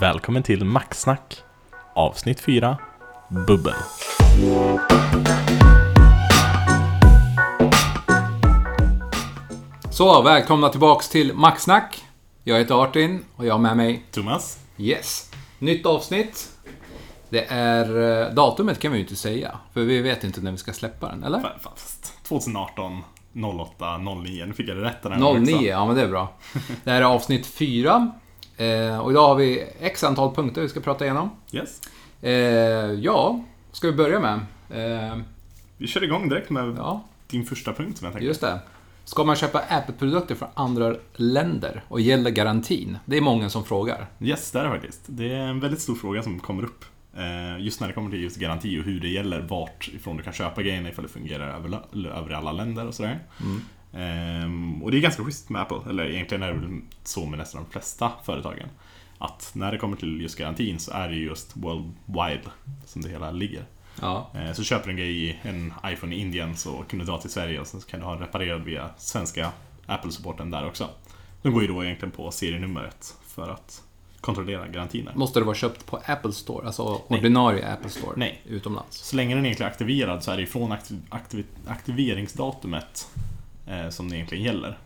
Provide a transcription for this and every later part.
Välkommen till Maxsnack avsnitt 4 Bubbel. Så, välkomna tillbaks till Maxsnack. Jag heter Artin och jag har med mig Thomas? Yes. Nytt avsnitt. Det är... eh, Datumet kan vi ju inte säga, för vi vet inte när vi ska släppa den, eller? Fa- Fast 2018 08 09, nu fick jag det rätt den här gången 09, också. ja men det är bra. Det här är avsnitt 4. Eh, och idag har vi x antal punkter vi ska prata igenom. Yes. Eh, ja, ska vi börja med? Eh, Vi kör igång direkt med ja, din första punkt som jag tänkte. just det. Ska man köpa Apple-produkter från andra länder och gäller garantin? Det är många som frågar. Yes, det är det faktiskt. Det är en väldigt stor fråga som kommer upp. Eh, Just när det kommer till just garanti och hur det gäller vart ifrån du kan köpa grejerna ifall det fungerar över, över alla länder och sådär. Ehm, och det är ganska schysst med Apple, eller egentligen är det väl så med nästan de flesta företagen. Att när det kommer till just garantin så är det just worldwide som det hela ligger. Ja. Eh, Så köper du en grej i en iPhone i Indien så kan du dra till Sverige och sen så kan du ha den reparerad via svenska Apple-supporten där också. De går ju då egentligen på serienumret för att kontrollera garantin. Måste det vara köpt på Apple Store, alltså Nej. ordinarie Apple Store Nej. utomlands? Så länge den egentligen är aktiverad så är det från aktiv, aktiv, aktiveringsdatumet som det egentligen gäller.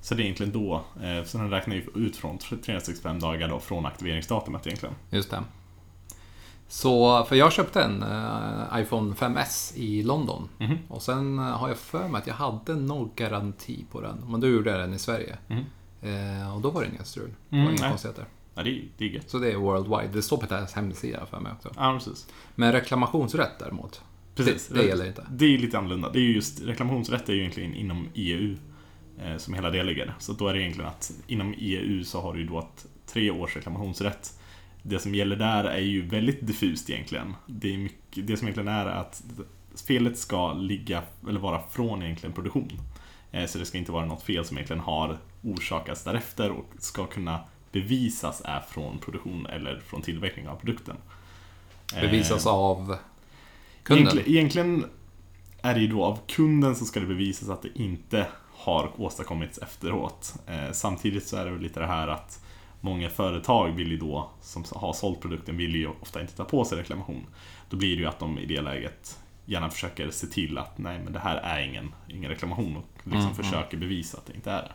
Så det är egentligen då, eh, så den räknar ju ut från 365 dagar då från aktiveringsdatumet egentligen. Just det. Så, för jag köpte en eh, iPhone 5S i London. Mhm. Och sen eh, har jag för mig att jag hade någon garanti på den. Men då gjorde jag den i Sverige. Mhm. Eh, och då var det inga strul. Det Mm, var inga nej. konstigheter. Ja, det är det är gött. Så det är worldwide. Det står på deras hemsida för mig också. Ja, precis. Men reklamationsrätt däremot. Precis. Det, det gäller inte. Det är lite annorlunda. Det är ju just, reklamationsrätt är ju egentligen inom EU eh, som hela det ligger. Så då är det egentligen att inom EU så har du ju då ett tre års reklamationsrätt. Det som gäller där är ju väldigt diffust egentligen. Det, är mycket, det som egentligen är att felet ska ligga, eller vara från egentligen produktion. Eh, Så det ska inte vara något fel som egentligen har orsakats därefter och ska kunna bevisas är från produktion eller från tillverkning av produkten. Eh, Bevisas av kunden. Egentligen, egentligen är det ju då av kunden som ska det bevisas att det inte har åstadkommits efteråt. Eh, samtidigt så är det väl lite det här att många företag vill ju då, som har sålt produkten, vill ju ofta inte ta på sig reklamation. Då blir det ju att de i det läget gärna försöker se till att nej men det här är ingen, ingen reklamation och liksom Mm, försöker bevisa att det inte är det.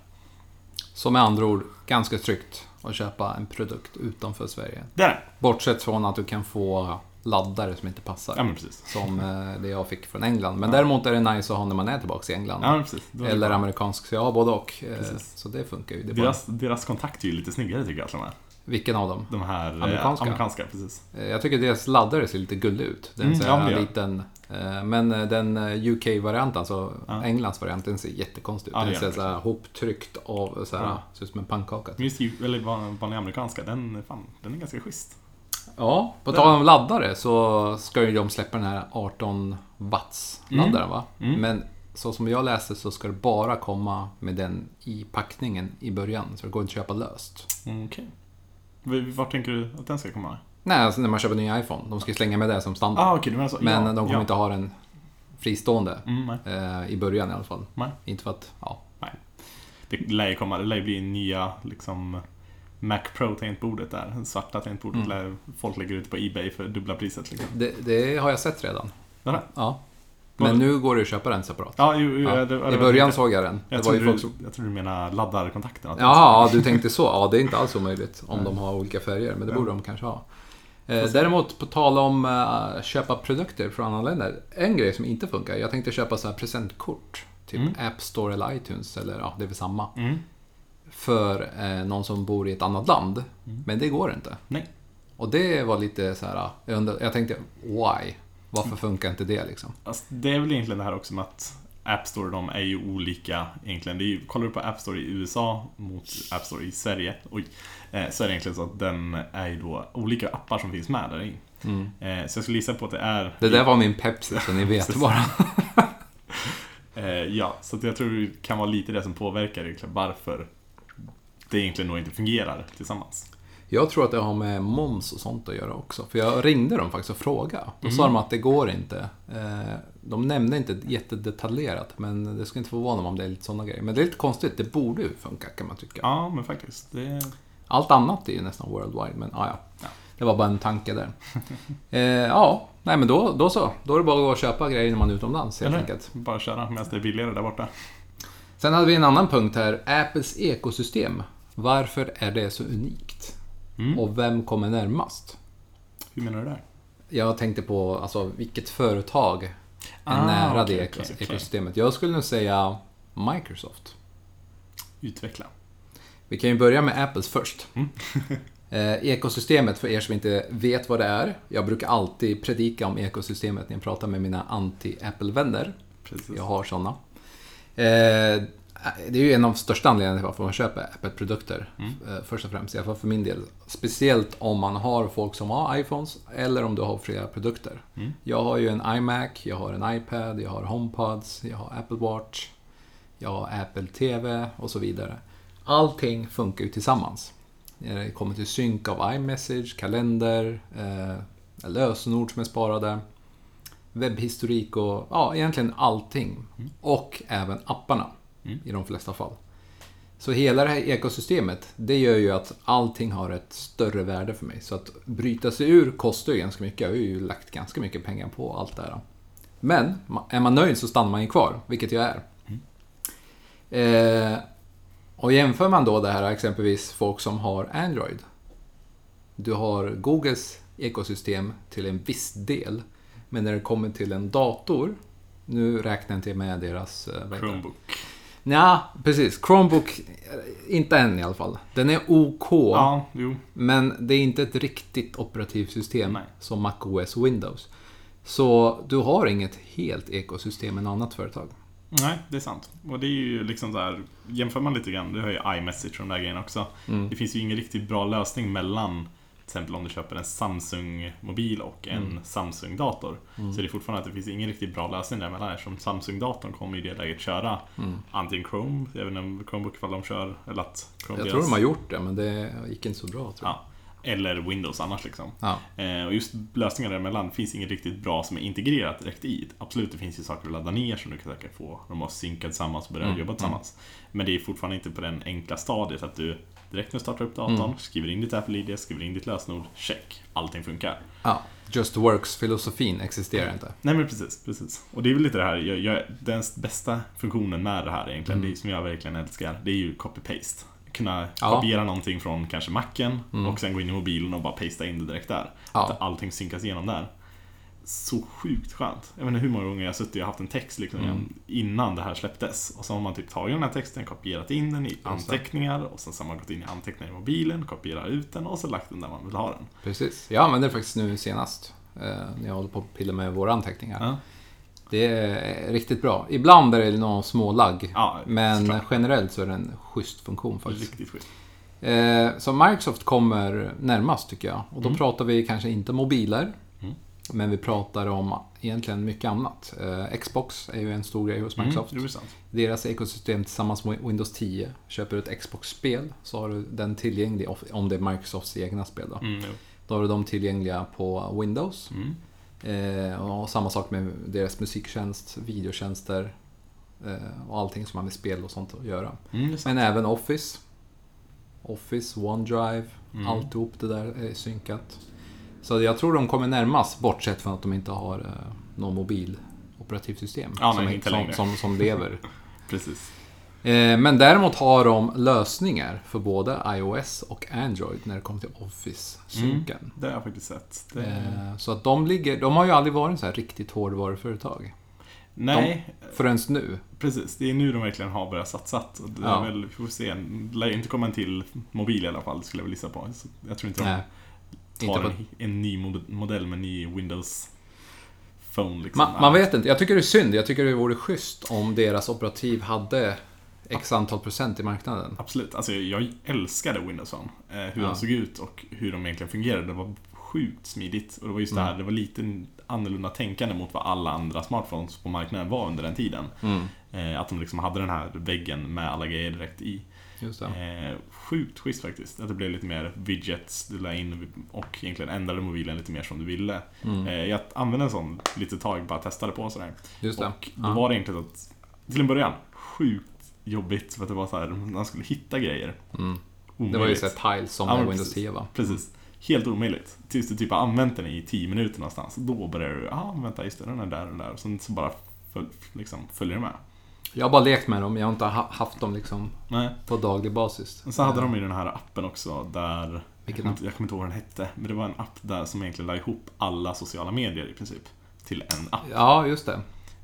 Så med andra ord, ganska tryggt att köpa en produkt utanför Sverige. Det! Bortsett från att du kan få laddare som inte passar. Ja men precis. Som eh, det jag fick från England. Men däremot är det nice att ha när man är tillbaka i England. Ja precis. Eller amerikansk, så jag har både och. Eh, Precis. Så det funkar ju. Det är bara, deras, deras kontakt är ju lite snyggare tycker jag till och med. vilken av dem? De här eh, Amerikanska? amerikanska precis. Jag tycker deras laddare ser lite gullig ut. Den Mm, ja, men liten. eh, Men den UK-varianten, alltså Ja. Englands variant, den ser jättekonstig ut. Ja, den ser så här hoptryckt av, så här, Ja. ser ut som en pannkaka. Men just ju- eller van- vanliga amerikanska, den, fan, den är ganska schysst. Ja, på tal om laddare så ska ju de släppa den här 18 watts laddaren va? Mm. Men så som jag läste så ska det bara komma med den i packningen i början. Så det går inte att köpa löst. Mm, Okej. Okay. Vart tänker du att den ska komma? Nej, alltså när man köper en ny iPhone. De ska ju slänga med det som standard. Ah, okej, du menar så. Men de kommer ja. inte ha den fristående. Mm, nej. Eh, I början i alla fall. nej. Inte för att, ja. Det lär ju komma, det lär ju bli nya liksom Mac Pro tangentbordet där. Det svarta tangentbordet Mm. folk lägger ut på Ebay för dubbla priset. Liksom. Det, det har jag sett redan. Nämen. Ja. Men nu går det att köpa den separat. Ja, ju, ju, Ja. det- det- I början såg jag den. Jag Det var ju tror, folk du, som... jag tror du menar laddarkontakten. Jaha, du tänkte så. Ja, det är inte alls omöjligt om de har olika färger, men det Ja. borde de kanske ha. Eh, däremot, på tal om uh, köpa produkter från andra länder. En grej som inte funkar, jag tänkte köpa så här presentkort. Typ Mm. App Store eller iTunes, eller ja, det är väl samma. Mm. För eh, någon som bor i ett annat land. Mm. Men det går inte. Nej. Och det var lite så här, jag, undrar, jag tänkte, why? Varför funkar inte det liksom? Alltså, det är väl egentligen det här också med att App Store, de är ju olika egentligen. Det är ju, kollar du på App Store i USA mot App Store i Sverige, oj, eh, så är det egentligen så att den är ju då olika appar som finns med där i. Mm. Eh, så jag skulle gissa på att det är... Det där var min Pepsi, så ni vet bara. Eh, ja, så jag tror det kan vara lite det som påverkar egentligen varför det egentligen nog inte fungerar tillsammans. Jag tror att det har med moms och sånt att göra också. För jag ringde dem faktiskt och frågade. Då sa Mm. de att det går inte. Eh, De nämnde inte jättedetaljerat, men det skulle inte förvåna mig om det är lite sådana grejer. Men det är lite konstigt, det borde ju funka kan man tycka. Ja, men faktiskt. Det, Allt annat är ju nästan worldwide, men ah, ja. Ja. Det var bara en tanke där. eh, ja, nej men då, då så. Då är det bara att gå och köpa grejer när man är utomlands helt Eller? enkelt. Bara köra medan det är billigare där borta. Sen hade vi en annan punkt här. Apples ekosystem. Varför är det så unikt? Mm. Och vem kommer närmast? Hur menar du där? Jag tänkte på alltså, vilket företag är Ah, nära okej, det okej, okej. ekosystemet. Jag skulle nog säga Microsoft. Utveckla. Vi kan ju börja med Apples först. Mm. eh, ekosystemet, för er som inte vet vad det är. Jag brukar alltid predika om ekosystemet när jag pratar med mina anti-Apple-vänner. Jag har sådana. Eh, det är ju en av de största anledningarna till varför man köper Apple-produkter. Mm. Eh, först och främst, i alla fall för min del. Speciellt om man har folk som har iPhones eller om du har flera produkter. Mm. Jag har ju en iMac, jag har en iPad, jag har HomePods, jag har Apple Watch, jag har Apple TV och så vidare. Allting funkar ju tillsammans. När det kommer till synk av iMessage, kalender, eh, lösenord som är sparade, webbhistorik och ja, egentligen allting. Och även apparna Mm. i de flesta fall. Så hela det här ekosystemet, det gör ju att allting har ett större värde för mig. Så att bryta sig ur kostar ju ganska mycket. Jag har ju lagt ganska mycket pengar på allt det här. Men är man nöjd så stannar man ju kvar, vilket jag är. Eh, och jämför man då det här exempelvis folk som har Android. Du har Googles ekosystem till en viss del. Men när det kommer till en dator, nu räknar jag inte med deras... eh? Chromebook. Ja, precis. Chromebook, eh, inte än i alla fall. Den är OK, Ja, men det är inte ett riktigt operativsystem Nej. som MacOS Windows. Så du har inget helt ekosystem ett annat företag. Nej, det är sant. Och det är ju liksom så här, jämför man lite grann, du har ju iMessage och de där grejerna också. Mm. Det finns ju ingen riktigt bra lösning mellan exempel om du köper en Samsung-mobil och en Mm. Samsung-dator. Mm. Så det är fortfarande att det finns ingen riktigt bra lösning däremellan eftersom Samsung-datorn kommer i det läget köra Mm. antingen Chrome, inte om Chromebook ifall de kör, eller att Chrome Jag deras- tror de har gjort det, men det gick inte så bra. Tror jag. Ja, eller Windows annars liksom. Ja. Eh, och just lösningar däremellan finns inget riktigt bra som är integrerat direkt i. Absolut, det finns ju saker att ladda ner som du kan säkert få de att synka tillsammans och börja Mm, jobba tillsammans. Men det är fortfarande inte på den enkla stadiet att du direkt när du startar upp datorn, Mm. skriver in ditt Apple-ID, skriver in ditt lösenord, check, allting funkar. ja. Just Works-filosofin existerar inte. Nej men precis, precis. Och det är väl lite det här, jag, jag, den bästa funktionen med det här egentligen, Mm. det som jag verkligen älskar, det är ju copy-paste. Kunna Ja. kopiera någonting från kanske macken Mm. och sen gå in i mobilen och bara pasta in det direkt där. Ja. Att allting synkas igenom där. Så sjukt skönt. Jag vet inte hur många gånger jag suttit och haft en text liksom Mm. innan det här släpptes. Och så har man typ tagit den här texten, kopierat in den i anteckningar och sen så har man gått in i anteckningar i mobilen, kopierat ut den och så lagt den där man vill ha den. Precis. Jag använder det faktiskt nu senast. Eh, när jag håller på att pilla med våra anteckningar. Ja. Det är riktigt bra. Ibland är det någon små lagg. Ja, Men såklart. generellt så är det en schysst funktion faktiskt. Riktigt schysst. Eh, så Microsoft kommer närmast tycker jag. Och då Mm. pratar vi kanske inte mobiler. Mm. Men vi pratar om egentligen mycket annat. Eh, Xbox är ju en stor grej hos Microsoft. Mm, är sant. Deras ekosystem tillsammans med Windows 10. Köper du ett Xbox-spel så har du den tillgänglig om det är Microsofts egna spel. Då, Mm, då har du dem tillgängliga på Windows. Mm. Eh, och samma sak med deras musiktjänst, videotjänster eh, och allting som har med spel och sånt att göra. Mm. Men även Office. Office, OneDrive, Mm. alltihop det där är synkat. Så jag tror de kommer närmast, bortsett från att de inte har eh, någon mobil operativsystem Ja, som, nej, inte som, som, som lever. Precis. Eh, men däremot har de lösningar för både iOS och Android när det kommer till Office-synken. Det har jag faktiskt sett. Det... Eh, så att de ligger, de har ju aldrig varit så här riktigt hårdvaruföretag. Nej, Förrän nu. precis. Det är nu de verkligen har börjat satsa. Ja. är väl, vi får se. Det lär ju inte komma en till mobil i alla fall, skulle jag väl gissa på. Så jag tror inte de Nej, tar på- en, ny mod- modell med ny Windows Phone. Liksom. Man, man vet inte. Jag tycker det är synd. Jag tycker det vore schysst om deras operativ hade x antal procent i marknaden. Absolut. Alltså, jag älskade Windows Phone. Eh, hur Ja. de såg ut och hur de egentligen fungerade. Det var sjukt smidigt. Och det var just det här, Mm. det var lite annorlunda tänkande mot vad alla andra smartphones på marknaden var under den tiden. Mm, Eh, att de liksom hade den här väggen med alla grejer direkt i. just det. Eh, sjukt schysst faktiskt. Att det blev lite mer widgets du la in och egentligen ändrade mobilen lite mer som du ville. Mm, Eh, jag använde en sån lite tag, bara testade på sådär. just det. Och då Ja. var det egentligen att, till en början, sjukt jobbigt för att det var så här, man skulle hitta grejer. Mm, Det var ju såhär tiles som Ja, Windows precis. 10 va? Precis. Helt omöjligt. Tills du typ har använt den i 10 minuter någonstans. Då börjar du, ja ah, vänta just det, den är där och där. Och sen så bara föl, liksom, följer du med. Jag har bara lekt med dem, jag har inte ha- haft dem liksom Nej. på daglig basis. Och så hade de ju den här appen också där jag Vilken kommer, inte, jag kommer inte ihåg vad den hette, men det var en app där som egentligen la ihop alla sociala medier i princip till en app. Ja, just det.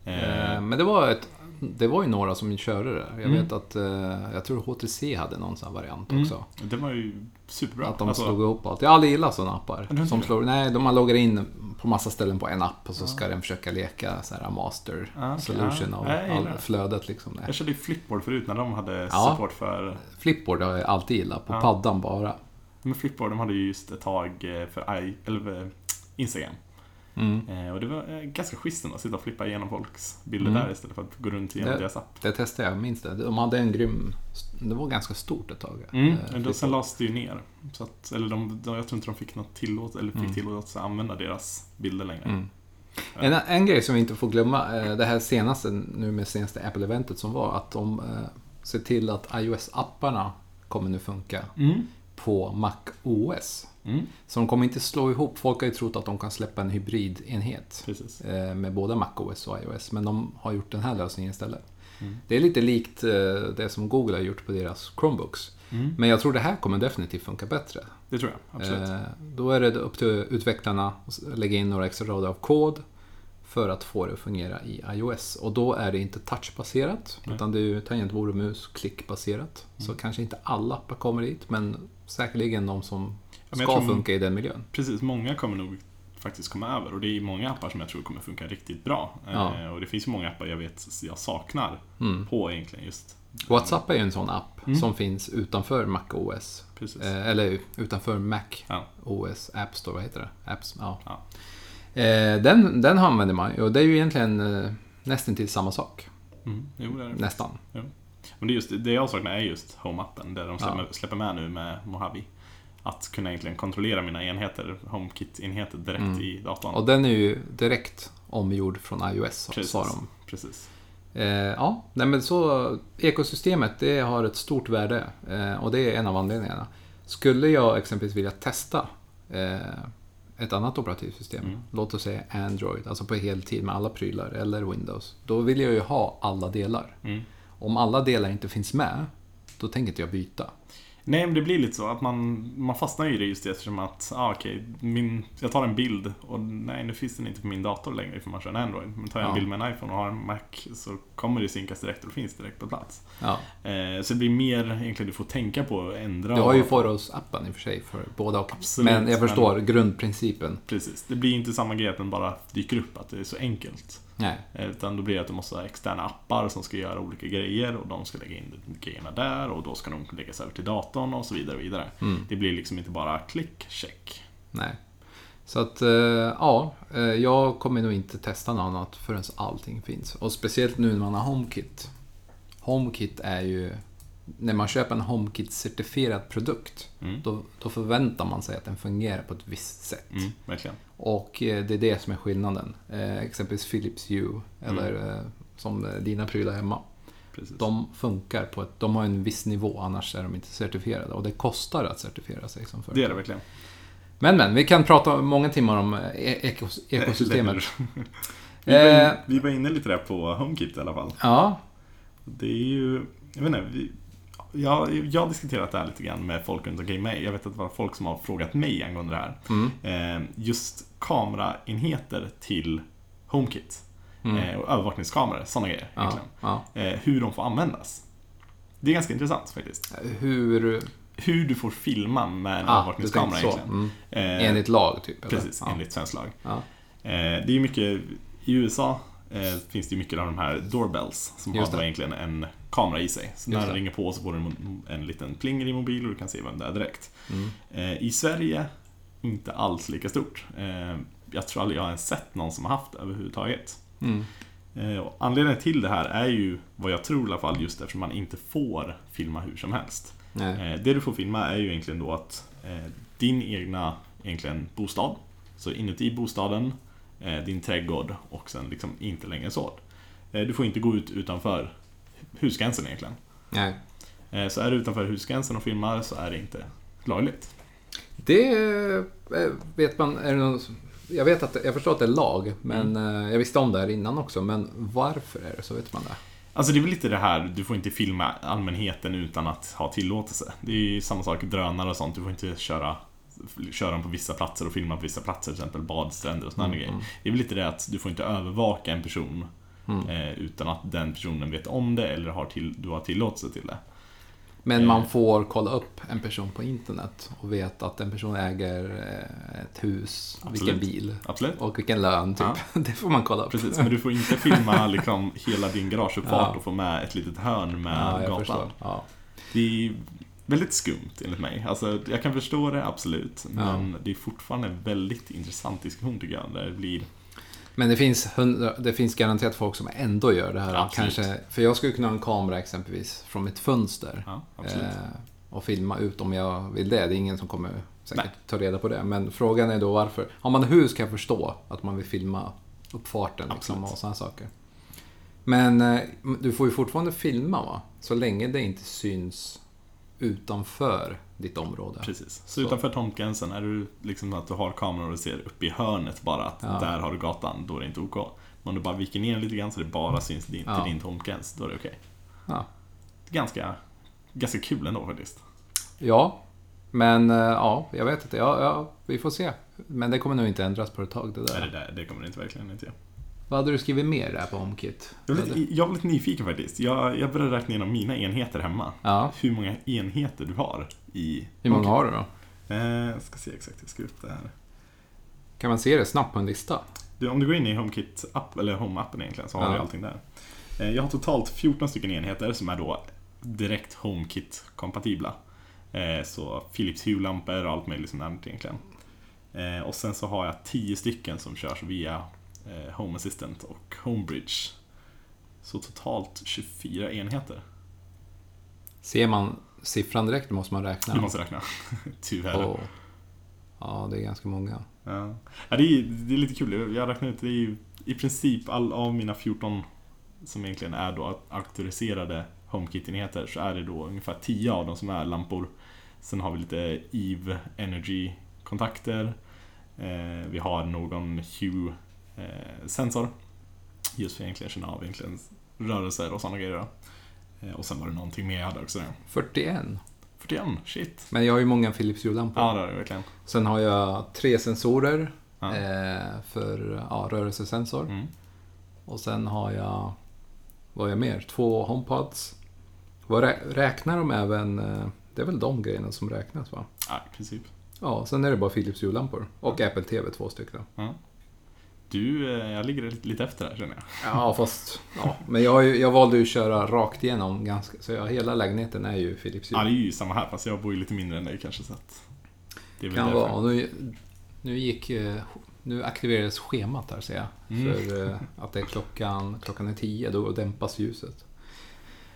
Eh, Eh, Men det var, ett, det var ju några som körde det. Jag Mm. vet att, eh, jag tror HTC hade någon sån här variant Mm. också. det var ju superbra. Att de Alltså, slog ihop allt. Jag har aldrig gillat sådana appar. Ja, Som slår, nej, de har loggat in på massa ställen på en app och så Ja. ska den försöka leka så här master Ja, okej. solution Ja, av gillar all det. flödet. Liksom. Jag körde ju Flipboard förut när de hade Ja. support för... Flipboard har jag alltid gillat, på Ja. paddan bara. Men Flipboard de hade ju just ett tag eh, för I, eller, eh, Instagram. Mm. Eh, och det var eh, ganska schysst att sitta och flippa igenom folks bilder Mm. där istället för att gå runt igenom Det- deras app. Det testade jag, minns det. De hade en grym... Det var ganska stort ett tag. Mm. eh, Men då, Flipboard. sen lades det ju ner. Så att, eller de, de, jag tror inte de fick något tillåt, eller fick Mm. tillåtelse att använda deras bilder längre. Mm. En, en grej som vi inte får glömma, eh, det här senaste, nu med senaste Apple-eventet som var, att de ser till att iOS-apparna kommer nu funka Mm. på Mac OS. Mm. Så de kommer inte slå ihop, folk har ju trott att de kan släppa en hybridenhet Precis. eh, med både Mac OS och iOS, men de har gjort den här lösningen istället. Mm. Det är lite likt eh, det som Google har gjort på deras Chromebooks. Mm. Men jag tror det här kommer definitivt funka bättre. Det tror jag, absolut. Eh, Då är det upp till utvecklarna att lägga in några extra rader av kod för att få det att fungera i iOS. Och då är det inte touchbaserat, Nej. utan det är tangentbord och mus klickbaserat. Så kanske inte alla appar kommer dit, men säkerligen de som ska tror- funka i den miljön. Precis, många kommer nog faktiskt komma över och det är många appar som jag tror kommer funka riktigt bra. Ja. Eh, och det finns ju många appar jag vet jag saknar Mm. på egentligen just. WhatsApp är ju en sån app Mm. som finns utanför Mac OS. Precis. Eh, eller utanför Mac Ja. OS App Store, vad heter det? Apps, ja. Ja. Eh, den, den använder man ju och det är ju egentligen eh, nästan till samma sak. Mm. Jo, det det. Nästan. Men det, är just, det jag saknar är just Home-appen, där de Ja. släpper, släpper med nu med Mojave. Att kunna egentligen kontrollera mina enheter, HomeKit-enheter direkt Mm. i datorn. Och den är ju direkt omgjord från iOS, Precis. sa de. Precis. Eh, ja, nej men så ekosystemet det har ett stort värde eh, och det är en av anledningarna. Skulle jag exempelvis vilja testa eh, ett annat operativsystem, Mm. låt oss säga Android, alltså på heltid med alla prylar, eller Windows, då vill jag ju ha alla delar. Mm. Om alla delar inte finns med, då tänker inte jag byta. Nej, men det blir lite så att man, man fastnar ju i det just eftersom att, ah, okej, min, jag tar en bild och nej, nu finns den inte på min dator längre för man kör en Android. Men tar jag en Ja. bild med en iPhone och har en Mac så kommer det synkas direkt och finns direkt på plats. Ja. Eh, så det blir mer egentligen du får tänka på att ändra. Du har ju Foros-appen i och för sig för båda och. Absolut, Men jag förstår men- grundprincipen. Precis, det blir inte samma grej att den bara dyker upp, att det är så enkelt. Nej. Utan då blir det att du måste ha externa appar som ska göra olika grejer och de ska lägga in grejerna där och då ska de läggas över till datorn och så vidare. Och vidare. Mm. Det blir liksom inte bara klick, check. Nej. Så att, eh, ja, eh, jag kommer nog inte testa något annat förrän allting finns. Och speciellt nu när man har HomeKit. HomeKit är ju, när man köper en HomeKit-certifierad produkt, Mm. då, då förväntar man sig att den fungerar på ett visst sätt. Mm. Och eh, det är det som är skillnaden. Eh, exempelvis Philips Hue, eller eh, som eh, dina prylar hemma. Precis. De funkar på ett, de har en viss nivå, annars är de inte certifierade. Och det kostar att certifiera sig som företag. det är det verkligen. Men men, vi kan prata många timmar om eh, ekos ekosystemet. Vi var, in, Eh. vi var inne lite där på HomeKit i alla fall. Ja, Det är ju, jag vet inte, vi, jag, jag har diskuterat det här lite grann med folk runt omkring mig. Jag vet att det var folk som har frågat mig angående det här. mm, Eh, just kameraenheter till HomeKit. mm, Eh, och övervakningskameror, sådana grejer. ja, ja. Eh, hur de får användas. Det är ganska intressant faktiskt. Hur... Hur du får filma med en Ah, övervakningskamera egentligen. Mm. Enligt lag, typ? eller? Precis, ja. enligt svensk lag. Ja. Det är mycket, i USA finns det mycket av de här doorbells som har egentligen en kamera i sig. Så när den ringer på så får du en, en liten pling i din mobil och du kan se vem det är direkt. Mm. Eh, I Sverige, inte alls lika stort. Eh, jag tror aldrig jag har ens sett någon som har haft det överhuvudtaget. Mm. Eh, anledningen till det här är ju, vad jag tror i alla fall, just eftersom man inte får filma hur som helst. Eh, det du får filma är ju egentligen då att eh, din egna egentligen bostad, så inuti bostaden, eh, din trädgård och sen liksom inte längre så. Du får inte gå ut utanför husgränsen egentligen. Nej. Eh, Så är du utanför husgränsen och filmar så är det inte lagligt. Det eh, vet man, är det någon, jag vet att, jag förstår att det är lag, men Mm. eh, jag visste om det här innan också, men varför är det så? Vet man det? Alltså det är väl lite det här, du får inte filma allmänheten utan att ha tillåtelse. Det är ju samma sak drönare och sånt, du får inte köra köra dem på vissa platser och filma på vissa platser, till exempel badstränder och sådana Mm, grejer. mm. Det är väl lite det att du får inte övervaka en person Mm. eh, utan att den personen vet om det eller har till, du har tillåtelse till det. Men Eh. man får kolla upp en person på internet och veta att en person äger eh, ett hus, Absolut. vilken bil Absolut. och vilken lön, typ. Det får man kolla upp. Precis, men du får inte filma liksom hela din garageuppfart Ja. och få med ett litet hörn med Ja, gatan. Ja. Det är väldigt skumt enligt mig. Alltså, jag kan förstå det, absolut. Men det är fortfarande en väldigt intressant diskussion tycker jag. Där det blir... Men det finns, hundra, det finns garanterat folk som ändå gör det här. Absolut. Kanske, för jag skulle kunna ha en kamera exempelvis från mitt fönster. Ja, eh, och filma ut om jag vill det. Det är ingen som kommer säkert Nej. ta reda på det. Men frågan är då varför. Har man hus kan jag förstå att man vill filma uppfarten liksom, och sådana saker. Men eh, du får ju fortfarande filma va? Så länge det inte syns utanför ditt område. Precis. Så, utanför tomtgränsen, är du liksom att du har kameror och ser upp i hörnet bara att Ja. där har du gatan, då är det inte OK. Men om du bara viker ner lite grann så det bara syns din, Ja. till din tomtgräns, då är det okej. Ja. Ganska, ganska kul ändå faktiskt. Ja, men eh, ja, jag vet inte. Ja, ja, vi får se. Men det kommer nog inte ändras på ett tag det där. Nej, det, där, det kommer det inte verkligen inte göra. Vad hade du skrivit mer där på HomeKit? Jag var lite, jag var lite nyfiken faktiskt. Jag, jag började räkna igenom mina enheter hemma. Ja, Hur många enheter du har i hur många har du då? Eh, jag ska se exakt, jag ska upp det här. Kan man se det snabbt på en lista? Du, om du går in i HomeKit app, eller Home-appen egentligen, så har Ja. du allting där. Eh, jag har totalt 14 stycken enheter som är då direkt HomeKit-kompatibla. Eh, så Philips Hue-lampor och allt möjligt sånt där egentligen. Och sen så har jag 10 stycken som körs via Home Assistant och Homebridge. Så totalt 24 enheter. Ser man siffran direkt måste man räkna. Du måste räkna. Tyvärr. Och, ja, det är ganska många. Ja. Ja, det, är, det är lite kul. Jag räknar ut, det är i princip all av mina 14 som egentligen är då auktoriserade HomeKit-enheter så är det då ungefär 10 av dem som är lampor. Sen har vi lite Eve Energy-kontakter. Eh, vi har någon Hue-sensor. Just för att egentligen känna av egentligen rörelser och sådana grejer. då. Eh, och sen var det någonting mer jag hade också. Där. 41. 41, shit. Men jag har ju många Philips Hue-lampor. Ja, det är det verkligen. Sen har jag tre sensorer Ja. eh, för ja, rörelsesensor. Mm. Och sen har jag, vad har jag mer? Två HomePods. Vad rä- räknar de även, eh, det är väl de grejerna som räknas va? Ja, i princip. Ja, sen är det bara Philips Hue-lampor. Och Apple TV, två stycken. Ja. Du, eh, jag ligger lite, efter där känner jag. Ja, fast... Ja, men jag, jag valde ju att köra rakt igenom ganska... Så jag, hela lägenheten är ju Philips Ja, det är ju samma här, fast jag bor ju lite mindre än dig kanske så att... Det är väl kan vara. Nu, nu gick... eh, Nu aktiverades schemat här ser jag. Mm. För eh, att det är klockan, klockan är tio, då dämpas ljuset.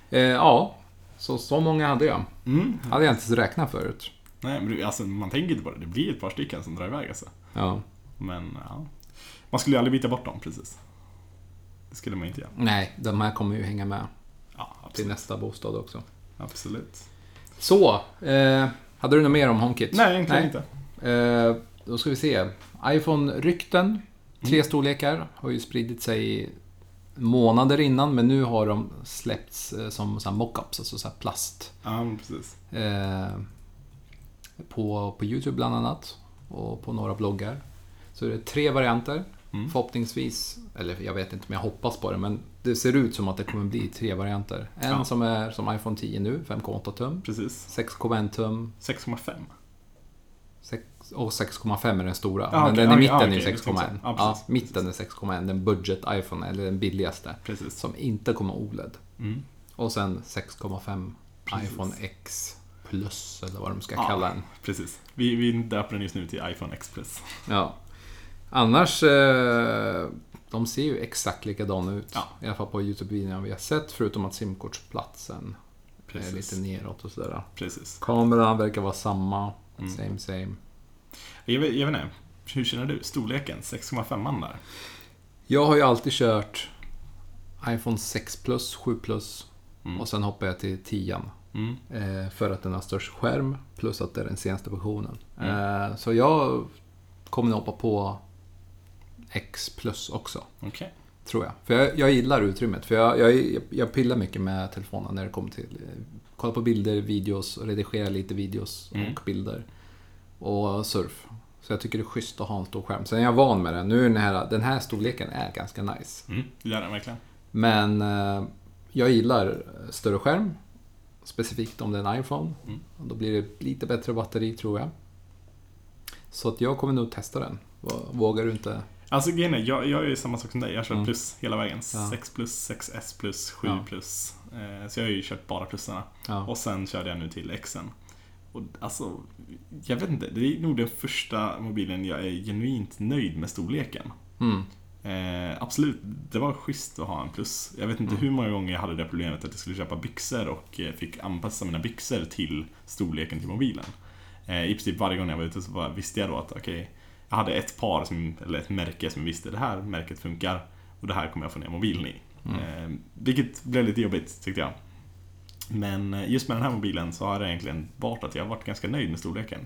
Eh, ja, så, så många hade jag. Mm. Hade jag inte ens räknat förut. Nej, men alltså, man tänker inte på det. Det blir ett par stycken som drar iväg alltså. Ja. Men, ja. Man skulle ju aldrig byta bort dem, precis. Det skulle man inte göra. Nej, de här kommer ju hänga med Ja, till nästa bostad också. absolut. Så, eh, hade du något mer om HomeKit? Nej, egentligen Nej. inte. Eh, då ska vi se. iPhone-rykten, tre Mm. storlekar, har ju spridit sig månader innan, men nu har de släppts eh, som så här mockups, alltså så här plast. Ja, precis. Eh, på, på YouTube bland annat, och på några bloggar. Så det är tre varianter. Mm. Förhoppningsvis, eller jag vet inte om jag hoppas på det, men det ser ut som att det kommer bli tre varianter. En Ja. som är som iPhone 10 nu, 5,8 tum. Precis. 6,1 tum 6,5. Sex- och 6,5 är den stora. Ja, men okej, den i mitten är ju okej, jag 6,1. tänkte så. Ja, Ja, precis, mitten är 6,1. Den budget-iPhone, eller den billigaste. Precis. Som inte kommer OLED. Mm. Och sen 6,5 Precis. iPhone X plus, eller vad de ska kalla den. Precis. Vi, vi döper den just nu till iPhone X Plus. Ja. Annars, eh, de ser ju exakt likadana ut. Ja. I alla fall på YouTube-videon vi har sett, förutom att simkortsplatsen är Precis. lite neråt och sådär. Precis. Kameran verkar vara samma. Mm. Same, same. Jag vet, jag vet inte. Hur känner du? Storleken? 6,5 där? Jag har ju alltid kört iPhone 6 plus, 7 plus Mm. och sen hoppar jag till 10. Mm. Eh, för att den har störst skärm plus att det är den senaste versionen. Mm. Eh, så jag kommer nog hoppa på X plus också. Okej. Tror jag. För jag, jag gillar utrymmet. För jag, jag, jag pillar mycket med telefonen när det kommer till eh, kolla på bilder, videos, redigera lite videos Mm. och bilder. Och surf. Så jag tycker det är schysst att ha en stor skärm. Sen är jag van med det. Nu är den här, den här storleken är ganska nice. Mm. Det är den verkligen. Men eh, jag gillar större skärm. Specifikt om det är en iPhone. Mm. Och Då blir det lite bättre batteri tror jag. Så att jag kommer nog testa den. Vå- Vågar du inte? Alltså grejen är, jag, jag är ju samma sak som dig. Jag kört Mm. plus hela vägen. Ja. 6 plus, 6S plus, 7 Ja. plus. Eh, så jag har ju kört bara plussarna. Ja. Och sen körde jag nu till Xen. Och alltså, jag vet inte. Det är nog den första mobilen jag är genuint nöjd med storleken. Mm. Eh, absolut, det var schysst att ha en plus. Jag vet inte Mm. hur många gånger jag hade det problemet att jag skulle köpa byxor och eh, fick anpassa mina byxor till storleken till mobilen. Eh, I princip varje gång jag var ute så bara visste jag då att okej, jag hade ett par, som, eller ett märke som visste det här märket funkar och det här kommer jag få ner mobilen i. Mm. Eh, vilket blev lite jobbigt tyckte jag. Men eh, just med den här mobilen så har det egentligen varit att jag har varit ganska nöjd med storleken.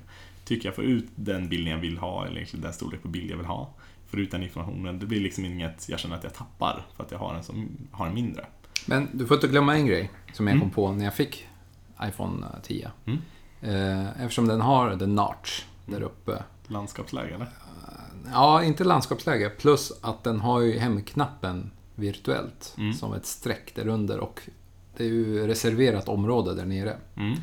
Tycker jag får ut den bilden jag vill ha, eller egentligen den storlek på bild jag vill ha. Får ut den informationen. Det blir liksom inget jag känner att jag tappar för att jag har en som har en mindre. Men du får inte glömma en grej som jag Mm. kom på när jag fick iPhone 10. Mm. Eh, eftersom den har the notch där uppe. Landskapsläge eller? Ja, inte landskapsläge. Plus att den har ju hemknappen virtuellt. Mm. Som ett streck där under och det är ju reserverat område där nere. Mm.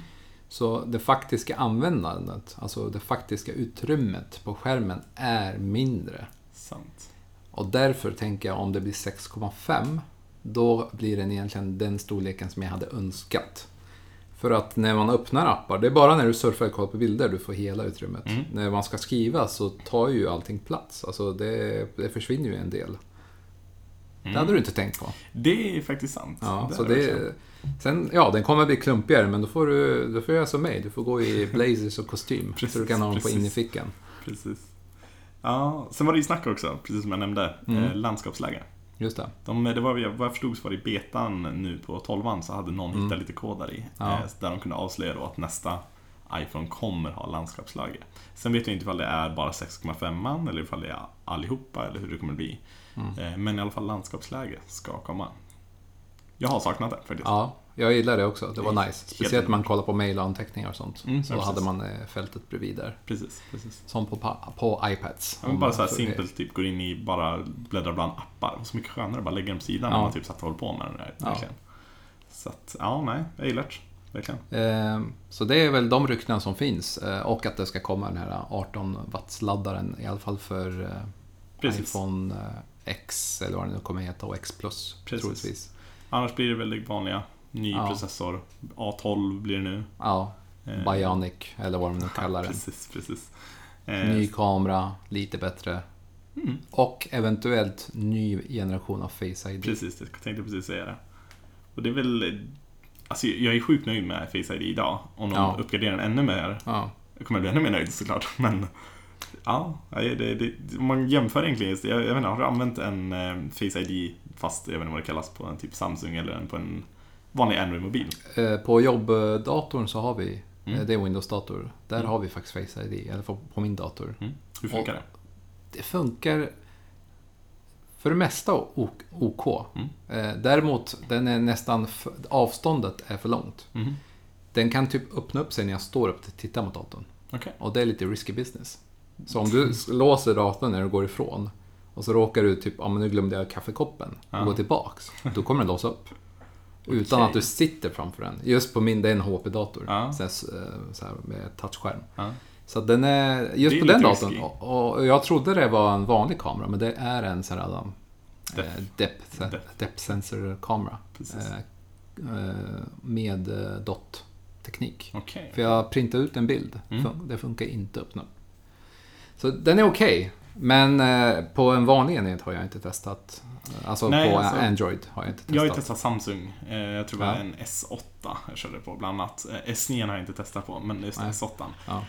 Så det faktiska användandet, alltså det faktiska utrymmet på skärmen är mindre. Sant. Och därför tänker jag om det blir 6,5 då blir den egentligen den storleken som jag hade önskat. För att när man öppnar appar, det är bara när du surfar och kollar på bilder du får hela utrymmet. Mm. När man ska skriva så tar ju allting plats. Alltså det, det försvinner ju en del. Det hade du inte tänkt på. Det är faktiskt sant. Ja, Mm. Det så är det, sen, ja, den kommer bli klumpigare men då får du, då får du göra som mig. Du får gå i blazers och kostym. så Precis, du kan ha dem på innerfickan. Precis. Ja, sen var det ju snack också, precis som jag nämnde. Mm. Eh, landskapsläge. Just det. De, det var, vad jag förstod så var det i betan nu på 12 så hade någon hittat lite kod där i. Ja. Eh, där de kunde avslöja då att nästa iPhone kommer ha landskapsläge. Sen vet jag inte ifall det är bara 6,5 eller ifall det är allihopa eller hur det kommer bli. Mm. Eh, men i alla fall landskapsläge ska komma. Jag har saknat det faktiskt. Ja, jag gillar det också. Det var nice. Speciellt när man kollar på mejl och sånt. Mm, så ja, hade man eh, fältet bredvid där. Precis, precis. Som på, på iPads. Ja, bara så här simpelt, typ går in i bara bläddra bland appar. Och så mycket skönare att bara lägga dem på sidan Ja. när man typ satt och håller på med den där. Ja. Verkligen. Så att, ja, nej, jag gillar det. Eh, Så det är väl de ryktena som finns. Eh, Och att det ska komma den här 18 watts-laddaren i alla fall för eh, Precis. iPhone eh, X eller vad det nu kommer heta och X plus Precis. troligtvis. Annars blir det väl det vanliga. Ny Ja. processor. A12 blir det nu. Ja, Eh, Bionic eller vad de nu kallar det. Precis, precis. Eh, Ny kamera, lite bättre. mm, Och eventuellt ny generation av Face ID. precis, jag tänkte precis säga det. Och det är väl... Alltså jag är sjukt nöjd med Face ID idag. Om de Ja. uppgraderar den ännu mer. Ja, Jag kommer bli ännu mer nöjd såklart. Men ja, det, det, man jämför egentligen. Jag, jag vet inte, har du använt en eh, Face ID fast, jag vet inte vad det kallas, på en typ Samsung eller en, på en vanlig Android-mobil? Eh, På jobbdatorn så har vi, Mm. eh, det är Windows-dator, där Mm. har vi faktiskt Face ID, fall på min dator. Mm. Hur funkar det? Det funkar för det mesta OK. Mm. Eh, Däremot, den är nästan, avståndet är för långt. Mhm. Den kan typ öppna upp sig när jag står upp och tittar mot datorn. Okej. Och det är lite risky business. Så om du låser datorn när du går ifrån och så råkar du typ, ja men nu glömde jag kaffekoppen och Ja. gå tillbaks. Då kommer den låsa upp. Utan Okej. att du sitter framför den. Just på min, det är en HP-dator. Ja. Så, eh, så här med touchskärm. Ja. Så den är, just är på den datorn. Och, och jag trodde det var en vanlig kamera, men det är en sån här Depth. eh, depth, Depth. depth. Eh, eh, med eh, dot-teknik. Okej. För jag printade ut en bild. Mm. Det funkar inte att öppna upp. Så den är okej. Men eh, på en vanlig enhet har jag inte testat. Alltså Nej, på alltså, Android har jag inte testat. Jag har ju testat Samsung. Eh, Jag tror det var Ja. en S8 jag körde på bland annat. Eh, S9 har jag inte testat på, men just Nej. S8. Ja.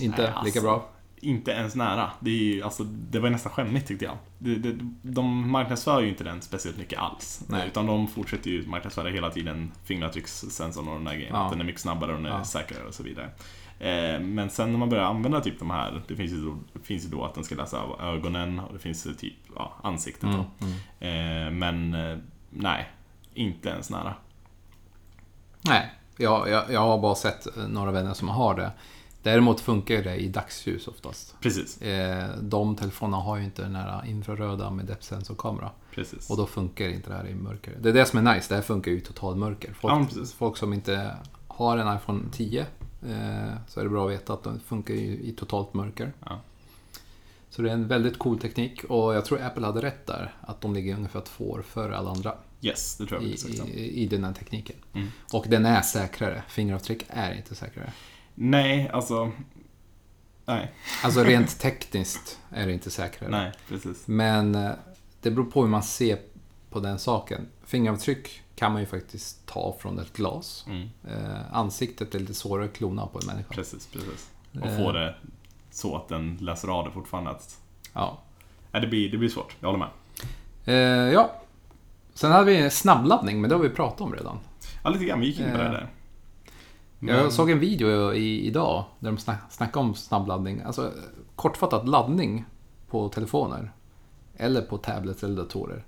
Inte Nej, alltså. lika bra. inte ens nära. Det, är, ju- alltså, det var nästan skämmigt tyckte jag. Det, det, de marknadsför ju inte den speciellt mycket alls. Nej. Utan de fortsätter ju marknadsföra hela tiden fingeravtryckssensorn och den där grejen. Ja. Att den är mycket snabbare och den är säkrare och så vidare. Eh, men sen när man börjar använda typ de här, det finns ju då, finns ju då att den ska läsa av ögonen och det finns typ ja, ansiktet. Mm, mm. Eh, men eh, nej, inte ens nära. Nej, jag, jag, jag har bara sett några vänner som har det. Däremot funkar det i dagsljus oftast. Precis, De telefonerna har ju inte den här infraröda med depth-sensorkamera. precis. Och då funkar inte det här i mörker. Det är det som är nice, det här funkar ju i totalmörker. Folk, Ja, folk som inte har en iPhone 10 eh, så är det bra att veta att den funkar i totalt mörker. Ja. Så det är en väldigt cool teknik och jag tror Apple hade rätt där. Att de ligger ungefär två år före alla andra Yes, det tror jag i, i, i den här tekniken. Mm. Och den är säkrare. Fingeravtryck är inte säkrare. Nej, alltså... Nej, Alltså rent tekniskt är det inte säkrare. nej, precis. Men eh, det beror på hur man ser på den saken. Fingeravtryck kan man ju faktiskt ta från ett glas. Mm, Eh, ansiktet är lite svårare att klona på en människa. precis, precis. Och Eh. få det så att den läser av det fortfarande. Ja. nej, det, blir, det blir svårt, jag håller med. Eh, ja. Sen hade vi snabbladdning, men det har vi pratat om redan. Ja, lite grann, vi gick in på det Eh. där. Jag såg en video i, idag där de snack, snackade om snabbladdning. Alltså kortfattat laddning på telefoner. Eller på tablets eller datorer.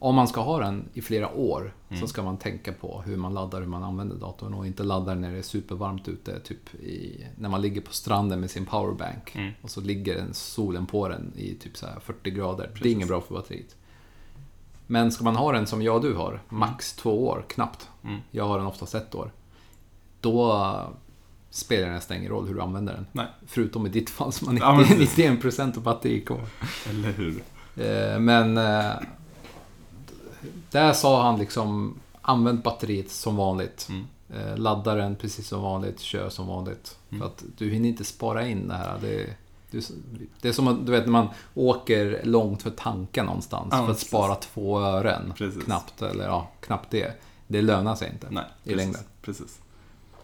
Om man ska ha den i flera år så ska man tänka på hur man laddar, hur man använder datorn och inte laddar när det är supervarmt ute. Typ i, när man ligger på stranden med sin powerbank Mm. och så ligger den solen på den i typ så här 40 grader. Det är Precis. inget bra för batteriet. Men ska man ha den som jag och du har, max två år, knappt. Mm. Jag har den oftast ett år. Då spelar det nästan ingen roll hur du använder den. Nej, Förutom i ditt fall som har Ja, men 90, precis. 91% av batteri kvar. eller hur? Eh, Men eh, där sa han liksom använd batteriet som vanligt. Mm. Eh, Ladda den precis som vanligt, kör som vanligt. Mm. För att du hinner inte spara in det här. Det, det är som att, du vet när man åker långt för tanken någonstans Ja, för att precis. spara två ören. Precis. Knappt, eller ja, knappt det. Det lönar sig inte Nej, i precis, längden. Precis.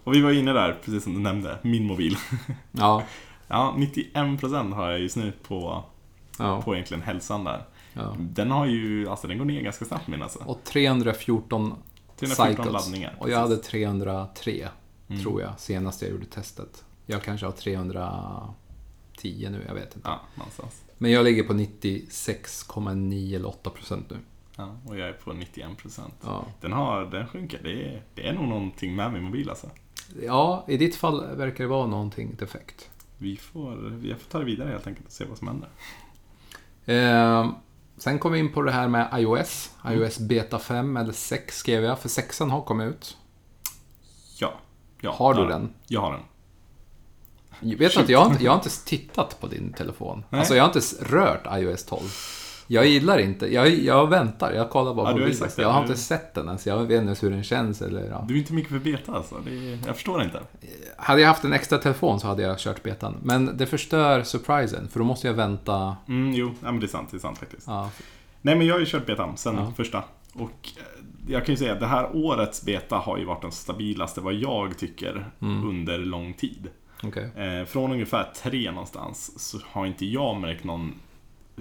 Och vi var inne där, precis som du nämnde, min mobil. Ja, Ja, 91% har jag just nu på, ja, på egentligen hälsan där. Ja. Den har ju, alltså den går ner ganska snabbt min alltså. Och 314 314 cycles. laddningar. Och jag hade precis. 303, Mm. tror jag, senast jag gjorde testet. Jag kanske har 310 nu, jag vet inte. Ja, någonstans. Men jag ligger på 96,9 eller 8 procent nu. Ja, och jag är på 91%. Ja. Den, har, den sjunker, det är, det är nog någonting med min mobil alltså. ja, i ditt fall verkar det vara någonting defekt. Vi får, vi får ta det vidare helt enkelt och se vad som händer. Eh, sen kom vi in på det här med iOS. IOS Beta 5 eller 6 skrev jag, för 6 har kommit ut. Ja. ja Har du ja, den? Jag har den. Jag vet att jag har, inte, jag har inte tittat på din telefon. Nej. Alltså jag har inte rört iOS 12. Jag gillar inte, jag, jag väntar, jag kollar bara Ja, på det, Jag har inte sett den ens, jag vet inte ens hur den känns eller ja. Du är inte mycket för beta alltså. Är, jag förstår inte. Hade jag haft en extra telefon så hade jag kört betan. Men det förstör surprisen, för då måste jag vänta. Mm, jo, ja, men det är sant. Det är sant faktiskt. Ja, Nej, men jag har ju kört betan sen första. Och eh, jag kan ju säga att det här årets beta har ju varit den stabilaste, vad jag tycker, Mm. under lång tid. okej. Eh, från ungefär tre någonstans så har inte jag märkt någon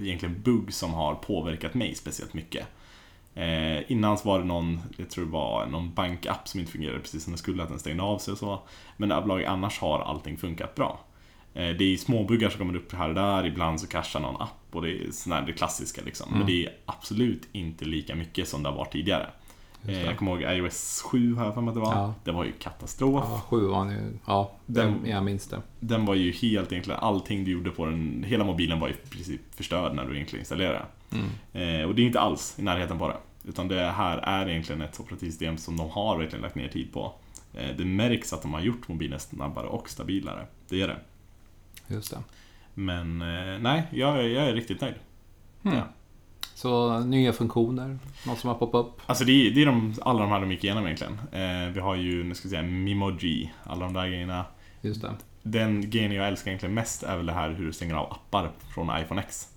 egentligen bugg som har påverkat mig speciellt mycket. Eh, innan så var det någon, jag tror det var någon bankapp som inte fungerade precis som den skulle, att den stängde av sig och så. Men överlag annars har allting funkat bra. Eh, det är småbuggar som kommer upp här och där, ibland så kraschar någon app och det är sådär det klassiska liksom. Men Mm. det är absolut inte lika mycket som det har varit tidigare. Eh, jag kommer ihåg iOS 7 har jag för mig att det var. Ja. Det var ju katastrof. Ja, sju var nu. Ja, Den- den, jag minns det. Den var ju helt egentligen, allting du gjorde på den, hela mobilen var ju i princip förstörd när du egentligen installerade Mm. Eh, och det är inte alls i närheten på det. Utan det här är egentligen ett operativsystem som de har verkligen lagt ner tid på. Eh, det märks att de har gjort mobilen snabbare och stabilare. Det är det. Just det. Men eh, nej, jag, är- jag är riktigt nöjd. Mm. Ja. Så nya funktioner, något som har poppat upp. Alltså det är, det är de, alla de här de gick igenom egentligen. Eh, vi har ju, nu ska vi säga, Mimoji, alla de där grejerna. Just det. Den grejen jag älskar egentligen mest är väl det här hur du stänger av appar från iPhone X.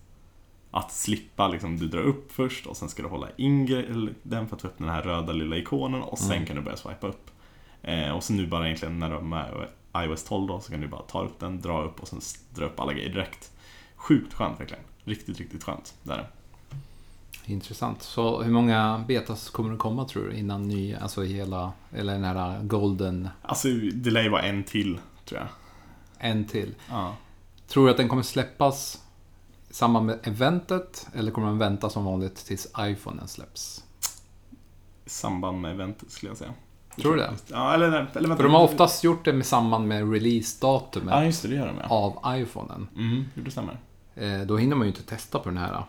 Att slippa liksom, du drar upp först och sen ska du hålla in den för att få upp den här röda lilla ikonen och sen Mm. kan du börja swipa upp. Eh, och så nu bara egentligen när de är iOS 12 då, så kan du bara ta upp den, dra upp och sen dra upp alla grejer direkt. Sjukt skönt verkligen. Riktigt, riktigt skönt. Där. Intressant. Så hur många betas kommer det komma tror du innan ny, alltså hela, eller den här golden, Alltså, det lär ju vara en till, tror jag. en till? Ja. Tror du att den kommer släppas i samband med eventet eller kommer den vänta som vanligt tills iPhonen släpps? I samband med eventet skulle jag säga. Tror du det? Ja, eller, eller vänta. För de har oftast gjort det med samband med releasedatumet Ja, just det, det gör de ja. av iPhonen. Mm, det stämmer. Eh, Då hinner man ju inte testa på den här.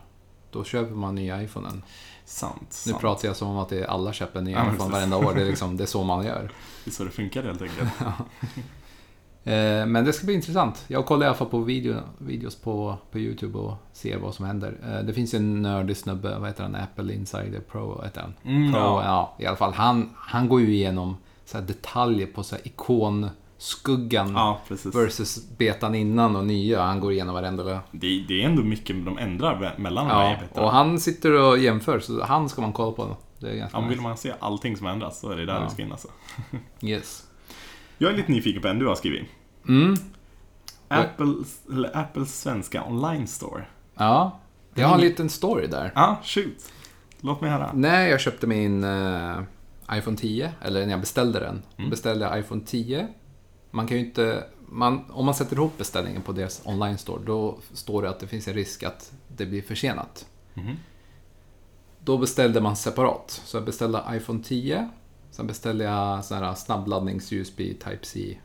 Då köper man nya iPhonen. Sant. Nu sant. pratar jag som om att det är alla köper en ny Ja, iPhone varenda år. Det är, liksom, det är så man gör. Det är så det funkar helt enkelt. Eh, Men det ska bli intressant. Jag kollar i alla fall på video, videos på, på YouTube och ser vad som händer. Eh, Det finns ju en nördig snubbe, vad heter han? Apple Insider Pro, heter han? Mm, Pro, ja. ja. i alla fall. Han, han går ju igenom så detaljer på så här ikonskuggan Ja, versus betan innan och nya. Han går igenom varenda. Det, det är ändå mycket de ändrar mellan Ja, epitetena. och han sitter och jämför, så han ska man kolla på. Det är ganska Ja, men vill nice. man se allting som ändras så är det där Ja. du ska in alltså. Yes. Jag är lite nyfiken på en du har skrivit. Mm. Apples, Apples svenska online store. Ja, jag har en liten story där. Ja, ah, shoot. Låt mig höra. När jag köpte min eh, iPhone 10, eller när jag beställde den, Mm. beställde jag iPhone 10. Man kan ju inte, man, om man sätter ihop beställningen på deras online store, då står det att det finns en risk att det blir försenat. Mhm. Då beställde man separat. Så jag beställde iPhone 10, sen beställde jag sån här snabbladdnings USB Type-C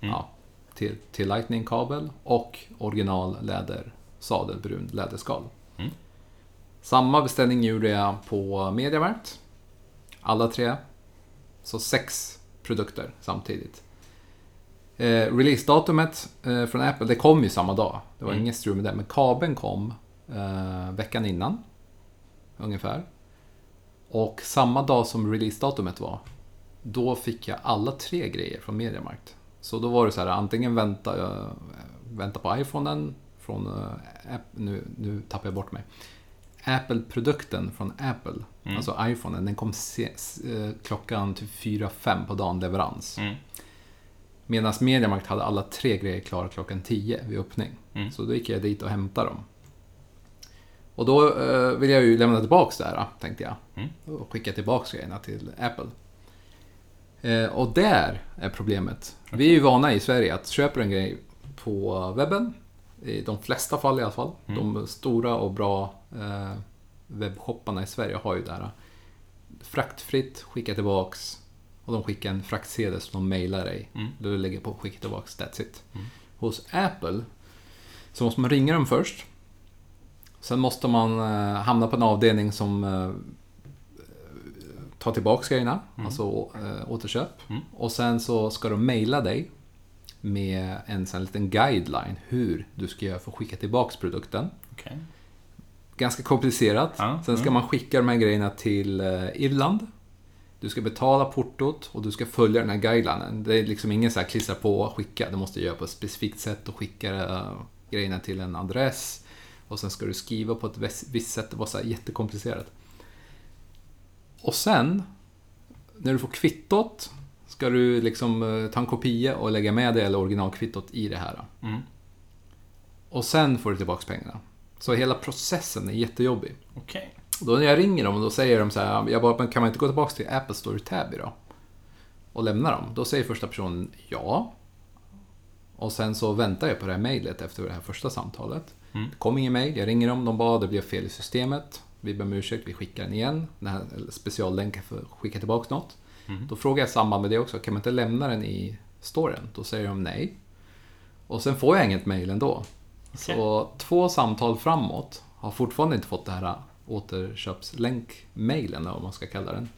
Mm. ja, till, till Lightning-kabel och original läder, sadelbrun läderskal. Mm. Samma beställning gjorde jag på Mediamarkt. Alla tre. Så sex produkter samtidigt. Eh, Releasedatumet eh, från Apple, det kom ju samma dag. Det var Mm. inget strul med det. Men kabeln kom eh, veckan innan. Ungefär. Och samma dag som releasedatumet var, då fick jag alla tre grejer från Mediamarkt. Så då var det så här, antingen vänta, eh, vänta på iPhonen från, eh, app, nu, nu tappar jag bort mig. Apple-produkten från Apple, Mm. alltså iPhonen, den kom se, eh, klockan typ 4-5 på dagen leverans. Mm. Medan Mediamarkt hade alla tre grejer klara klockan 10 vid öppning. Mm. Så då gick jag dit och hämtade dem. Och då eh, vill jag ju lämna tillbaks det här, tänkte jag. Mm. Och skicka tillbaks grejerna till Apple. Eh, och där är problemet. Vi är ju vana i Sverige att köper en grej på webben, i de flesta fall i alla fall. Mm. De stora och bra eh, webbshopparna i Sverige har ju det här. Fraktfritt, skicka tillbaks. Och de skickar en fraktsedel som de mailar dig. Mm. Du lägger på skicka tillbaks, that's it. Mm. Hos Apple så måste man ringa dem först. Sen måste man eh, hamna på en avdelning som eh, tar tillbaks grejerna, Mm. alltså eh, återköp. Mm. Och sen så ska de mejla dig med en sån liten guideline hur du ska göra för att skicka tillbaks produkten. Okej. Ganska komplicerat. Ja, Sen ska mm. man skicka de här grejerna till eh, Irland. Du ska betala portot och du ska följa den här guidelinen. Det är liksom ingen så här klistra på och skicka. Du måste göra på ett specifikt sätt och skicka eh, grejerna till en adress. Och sen ska du skriva på ett vis- visst sätt. Det var så här jättekomplicerat. Och sen, när du får kvittot, ska du liksom eh, ta en kopia och lägga med det eller originalkvittot i det här. Mm. Och sen får du tillbaka pengarna. Så hela processen är jättejobbig. Okej. Då när jag ringer dem, då säger de så här, jag bara, men kan man inte gå tillbaka till Apple Store i Täby då? Och lämna dem? Då säger första personen ja. Och sen så väntar jag på det här mejlet efter det här första samtalet. Mm. Det kom ingen mejl, jag ringer dem, de bara, det blev fel i systemet. Vi ber om ursäkt, vi skickar den igen. Den här speciallänken för att skicka tillbaka något. Mm. Då frågar jag i samband med det också, kan man inte lämna den i storen? Då säger de nej. Och sen får jag inget mejl ändå. Så två samtal framåt har fortfarande inte fått det här återköpslänk-mailen, vad man ska kalla den.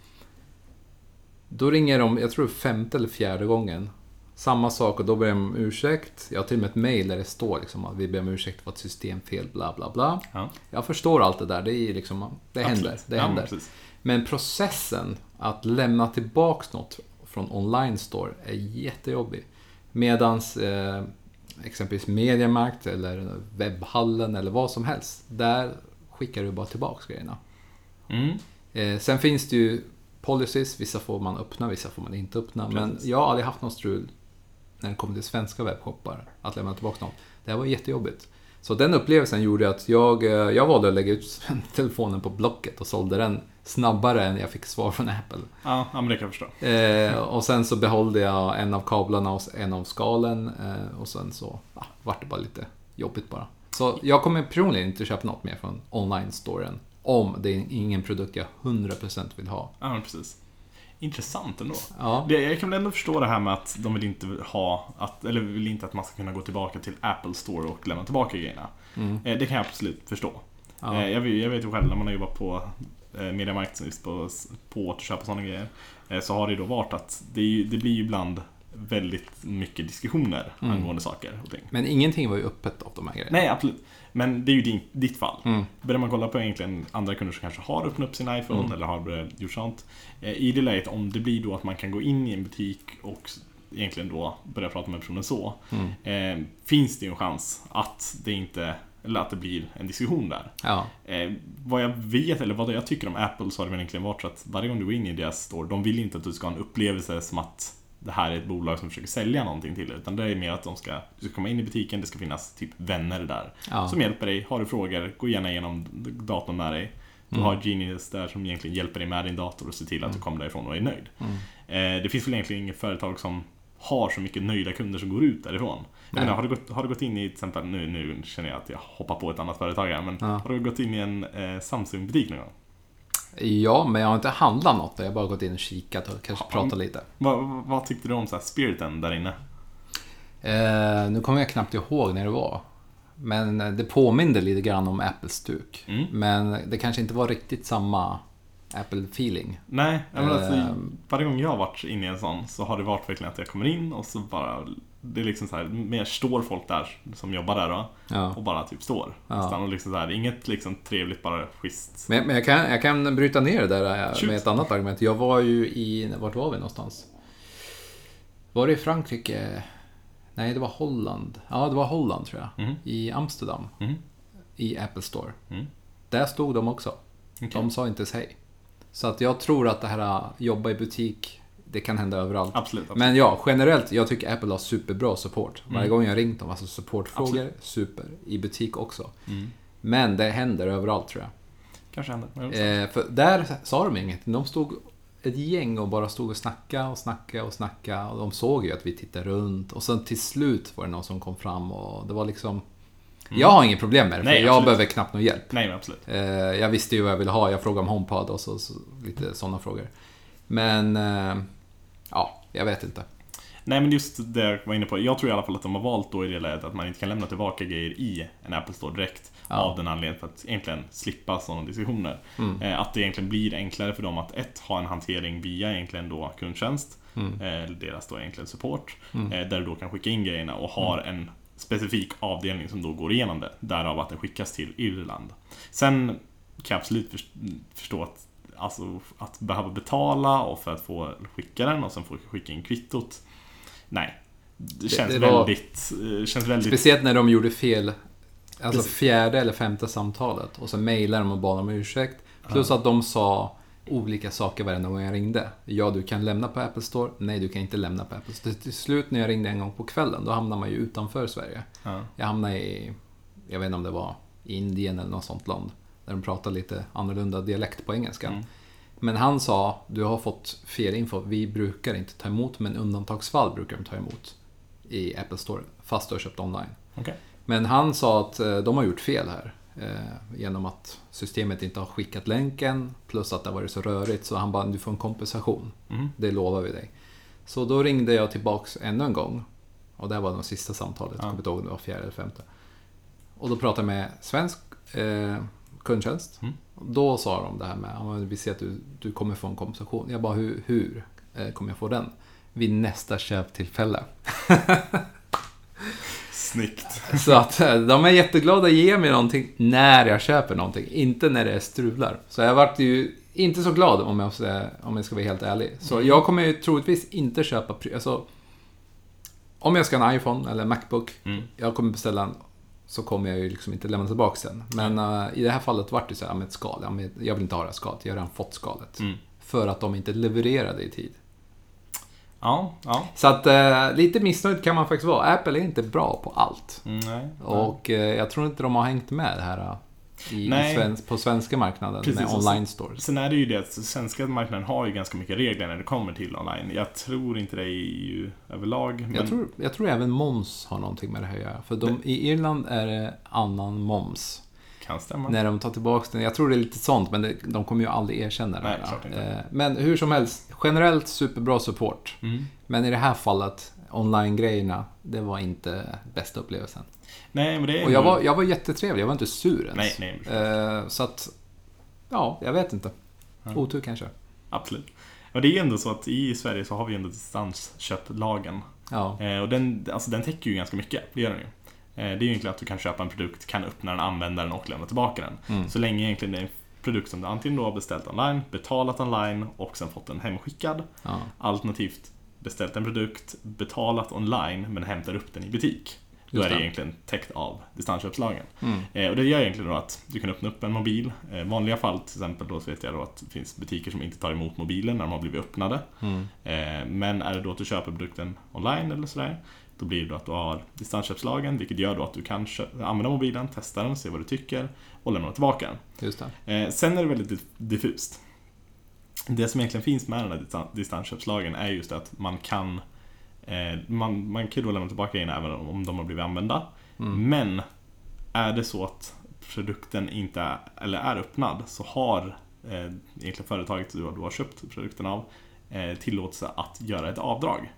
Då ringer de, jag tror femte eller fjärde gången. Samma sak och då ber de om ursäkt. Jag har till och med ett mail där det står liksom att vi ber om ursäkt för ett systemfel, bla bla bla. Ja. Jag förstår allt det där, det är liksom, det händer. Det ja, händer. Precis. Men processen att lämna tillbaks något från online store är jättejobbig. Medans eh, exempelvis Mediamarkt eller webbhallen eller vad som helst. Där skickar du bara tillbaks grejerna. Mm. Eh, sen finns det ju policies, vissa får man öppna, vissa får man inte öppna. Men Precis. jag har aldrig haft någon strul när det kommer till svenska webbshoppar att lämna tillbaka något. Det här var jättejobbigt. Så den upplevelsen gjorde att jag, eh, jag valde att lägga ut telefonen på Blocket och sålde den snabbare än jag fick svar från Apple. Ja, men det kan jag förstå. Eh, och sen så behållde jag en av kablarna och en av skalen eh, och sen så ja, vart det bara lite jobbigt bara. Så jag kommer personligen inte köpa något mer från online-storen om det är ingen produkt jag 100% vill ha. Ja, men precis. Intressant ändå. Ja, Det, jag kan väl ändå förstå det här med att de vill inte ha, att, eller vill inte att man ska kunna gå tillbaka till Apple Store och lämna tillbaka grejerna. mm, Eh, det kan jag absolut förstå. ja, Eh, jag, vet, jag vet ju själv när man har jobbat på eh, Mediamarkt just på, på att köpa sådana grejer. Så har det ju då varit att det, det blir ju ibland väldigt mycket diskussioner Mm. angående saker och ting. Men ingenting var ju öppet av de här grejerna. Nej, absolut. Men det är ju din, ditt fall. Mm, Börjar man kolla på egentligen andra kunder som kanske har öppnat upp sin iPhone Mm. eller har gjort sånt. eh, I det läget, om det blir då att man kan gå in i en butik och egentligen då börja prata med personen så. mm, Eh, finns det ju en chans att det inte, eller att det blir en diskussion där. ja, Eh, vad jag vet, eller vad jag tycker om Apple så har det väl egentligen varit så att varje gång du går in i deras store, de vill inte att du ska ha en upplevelse som att det här är ett bolag som försöker sälja någonting till dig. Utan det är mer att de ska, du ska komma in i butiken, det ska finnas typ vänner där. ja. Som hjälper dig. Har du frågor, gå gärna igenom datorn med dig. Du Mm. har Genius där som egentligen hjälper dig med din dator och ser till att du Mm. kommer därifrån och är nöjd. Mm. Eh, det finns väl egentligen inget företag som har så mycket nöjda kunder som går ut därifrån. Nej. menar, har, du gått, har du gått in i till exempel, nu, nu känner jag att jag hoppar på ett annat företag här, men Ja. har du gått in i en eh, Samsung-butik någon gång? Ja, men jag har inte handlat något. Jag har bara gått in och kikat och kanske Ja. pratat lite. Vad, vad, tyckte du om så här spiriten där inne? Eh, nu kommer jag knappt ihåg när det var. Men eh, det påminde lite grann om Apples stuk. Mm. Men det kanske inte var riktigt samma Apple-feeling. Nej, menar, alltså, Ehm. varje gång jag har varit inne i en sån så har det varit verkligen att jag kommer in och så bara Det är liksom så här, mer står folk där som jobbar där då Ja. och bara typ står. Ja. Och liksom så här, inget liksom trevligt, bara schysst. Men, men jag, kan, jag kan bryta ner det där eh, Shoot. med ett annat argument. Jag var ju i, vart var vi någonstans? Var det i Frankrike? Nej, det var Holland. Ja, det var Holland tror jag. Mhm. I Amsterdam, Mm. i Apple Store. Mm. Där stod de också. Okej. De sa inte ens hej. Så att jag tror att det här eh, jobba i butik, det kan hända överallt. Absolut. absolut. Men ja, generellt, jag tycker Apple har superbra support. Varje Mm. gång jag ringt dem, alltså supportfrågor, super. I butik också. Mm. Men det händer överallt tror jag. Kanske händer. Eh, för där sa de inget. De stod ett gäng och bara stod och snackade och snackade och snackade. Och de såg ju att vi tittade runt. Och sen till slut var det någon som kom fram och det var liksom... Jag har inget problem med det, för Mm. Nej, jag absolut. behöver knappt någon hjälp. Nej, absolut. Eh, jag visste ju vad jag ville ha. Jag frågade om HomePod och så, så lite sådana frågor. Men... Eh, ja, jag vet inte. Nej, men just det jag var inne på. Jag tror i alla fall att de har valt då i det läget att man inte kan lämna tillbaka grejer i en Apple Store direkt. Ja. Av den anledningen för att egentligen slippa sådana diskussioner. Mm. Eh, Att det egentligen blir enklare för dem att ett, ha en hantering via egentligen då kundtjänst. Mm. eh, Deras då egentligen support. Mm. eh, Där du då kan skicka in grejerna och har en specifik avdelning som då går igenom det. Därav att det skickas till Irland. Sen kan jag absolut först- förstå att Alltså att behöva betala och för att få skicka den och sen få skicka in kvittot. Nej. Det känns det var- väldigt... eh, Känns väldigt... Speciellt när de gjorde fel. Alltså Precis. fjärde eller femte samtalet. Och så mejlade de och bad om ursäkt. Plus att de sa olika saker varenda gång jag ringde. Ja, du kan lämna på Apple Store. Nej, du kan inte lämna på Apple Store. Till slut när jag ringde en gång på kvällen, då hamnade man ju utanför Sverige. Ja. Jag hamnade i, jag vet inte om det var Indien eller något sånt land. Där de pratar lite annorlunda dialekt på engelska. Mm. Men han sa, du har fått fel info. Vi brukar inte ta emot, men undantagsfall brukar de ta emot i Apple Store, fast du har köpt online. Okej. Men han sa att eh, de har gjort fel här. Eh, genom att systemet inte har skickat länken, plus att det har varit så rörigt. Så han bara, du får en kompensation. Mhm. Det lovar vi dig. Så då ringde jag tillbaks ännu en gång. Och det här var nog sista samtalet, jag Ja. kommer inte ihåg om det var fjärde eller femte. Och då pratade jag med svensk eh, kundtjänst. Mm. Då sa de det här med, "Ja, men vi ser att du, du kommer få en kompensation. Jag bara, hur, hur eh, kommer jag få den? Vid nästa köptillfälle. Snyggt. Så att eh, de är jätteglada att ge mig någonting när jag köper någonting, inte när det är strular. Så jag vart ju inte så glad om jag, ska- om jag ska vara helt ärlig. Så Mm. jag kommer ju troligtvis inte köpa... Alltså, om jag ska ha en iPhone eller Macbook, Mm. jag kommer beställa en, så kommer jag ju liksom inte lämna tillbaka den. Men eh, i det här fallet vart det så här med ett skal. Ja, jag vill inte ha det här skalet, jag har redan fått skalet. Mm. För att de inte levererade i tid. Ja, ja. Så att eh, lite missnöjd kan man faktiskt vara. Apple är inte bra på allt. Mm, nej. Och eh, jag tror inte de har hängt med det här i, Nej. svensk, på svenska marknaden Precis, med online stores. Sen är det ju det att svenska marknaden har ju ganska mycket regler när det kommer till online. Jag tror inte det i EU överlag. Men Jag tror, jag tror även moms har någonting med det här att göra. För de, i Irland är det annan moms. kan stämma. När de tar tillbaka den. Jag tror det är lite sånt, men det, de kommer ju aldrig erkänna det. Nej, här. Eh, Men hur som helst, generellt superbra support. Mm. Men i det här fallet, online-grejerna, det var inte bästa upplevelsen. Nej, men det är Och jag var, jag var jättetrevlig, jag var inte sur ens. Nej, nej. Eh, Så att, ja, jag vet inte. Ja. Otur kanske. Absolut. Och det är ju ändå så att i Sverige så har vi ändå distansköplagen. Ja, Eh, och den, alltså den täcker ju ganska mycket, det gör den ju. Eh, det är ju egentligen att du kan köpa en produkt, kan öppna den, använda den och lämna tillbaka den. Mm. Så länge egentligen det är en produkt som du antingen då har beställt online, betalat online och sen fått den hemskickad. ja, Alternativt beställt en produkt, betalat online men hämtar upp den i butik. Då är det egentligen täckt av distansköpslagen. mm. Eh, och det gör egentligen då att du kan öppna upp en mobil. Eh, I vanliga fall till exempel då så vet jag då att det finns butiker som inte tar emot mobilen när de har blivit öppnade. Mm. Eh, men är det då att du köper produkten online eller sådär, då blir det att du har distansköpslagen, vilket gör då att du kan använda mobilen, testa den, se vad du tycker och lämna tillbaka den. just det. Eh, sen är det väldigt diff- diffust. Det som egentligen finns med den här distan- distansköpslagen är just att man kan eh, man, man kan då lämna tillbaka grejerna även om de har blivit använda. Mm. Men är det så att produkten inte är, eller är öppnad så har eh, egentligen företaget du, du har köpt produkten av eh, tillåtelse att göra ett avdrag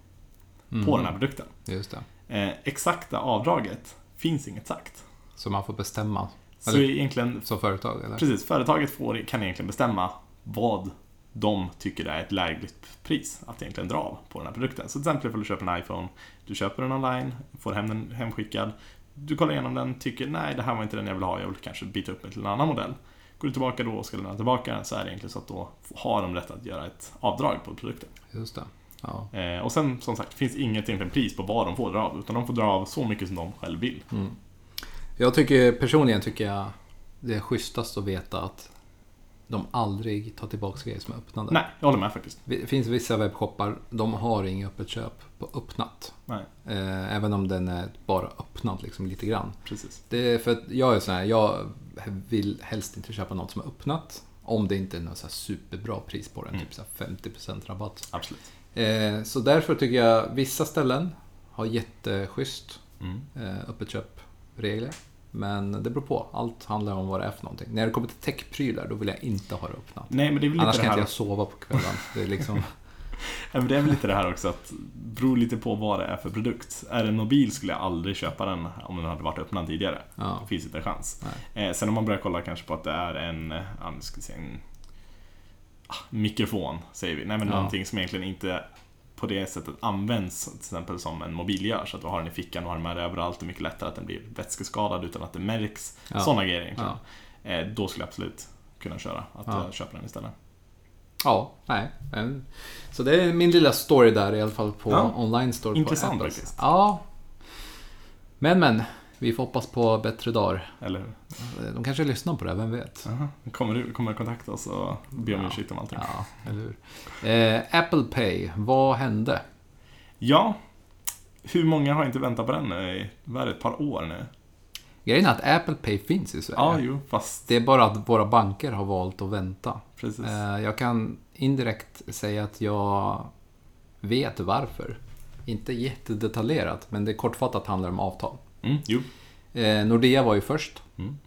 Mm. på den här produkten. Just det. Eh, exakta avdraget finns inget sagt. Så man får bestämma Så Eller- egentligen, som företag, eller? precis, företaget får, kan egentligen bestämma vad de tycker är ett lägligt pris att egentligen dra av på den här produkten. Så till exempel ifall du köper en iPhone, du köper den online, får hem den hemskickad, du kollar igenom den, tycker nej det här var inte den jag vill ha, jag vill kanske byta upp mig till en annan modell. Går du tillbaka då och ska lämna tillbaka den så är det egentligen så att då har de rätt att göra ett avdrag på produkten. Just det. Ja. Eh, och sen som sagt, det finns inget egentligen pris på vad de får dra av, utan de får dra av så mycket som de själv vill. Mm. Jag tycker personligen tycker jag det är schysstast att veta att de aldrig tar tillbaka grejer som är öppnade. Nej, jag håller med faktiskt. Det finns vissa webbshoppar, de har inget öppet köp på öppnat. Nej, Eh, även om den är bara öppnad liksom lite grann. precis. Det är för att jag är sån här, jag vill helst inte köpa något som är öppnat. Om det inte är något så superbra pris på den, Mm. typ så här 50% rabatt. Absolut. Eh, så därför tycker jag vissa ställen har jätteschysst Mm. eh, öppet köp-regler. Men det beror på. Allt handlar om vad det är för någonting. När det kommer till techprylar, då vill jag inte ha det öppnat. Nej, men det är väl Annars lite kan det inte jag sova på kvällen. Det är liksom... Ja, men det är väl lite det här också att beror lite på vad det är för produkt. Är det en mobil skulle jag aldrig köpa den om den hade varit öppnad tidigare. Ja. Det finns inte en chans. Eh, sen om man börjar kolla kanske på att det är en, ja, nu ska vi se, en ah, mikrofon, säger vi. Nej men Ja. någonting som egentligen inte på det sättet används till exempel som en mobil gör. Så att du har den i fickan och har den med dig överallt. Det är mycket lättare att den blir vätskeskadad utan att det märks. Ja. Sådana grejer egentligen. Ja. Eh, då skulle jag absolut kunna köra. Att Ja. jag köper den istället. ja, nej. Så det är min lilla story där i alla fall på Ja. online store Intressant på Apples. faktiskt. Ja. Men men, vi får hoppas på bättre dagar. Eller hur? De kanske lyssnar på det, vem vet? Aha. Kommer du kommer kontakta oss och be om Ja. ursäkt om allting? Ja, eller hur? Eh, Apple Pay, vad hände? Ja, hur många har inte väntat på den nu i vad ett par år nu? Grejen är att Apple Pay finns i Sverige. Ja, jo, fast Det är bara att våra banker har valt att vänta. precis. Eh, Jag kan indirekt säga att jag vet varför. Inte jättedetaljerat, men det kortfattat handlar om avtal. Mm, jo. Eh, Nordea var ju först, Mm.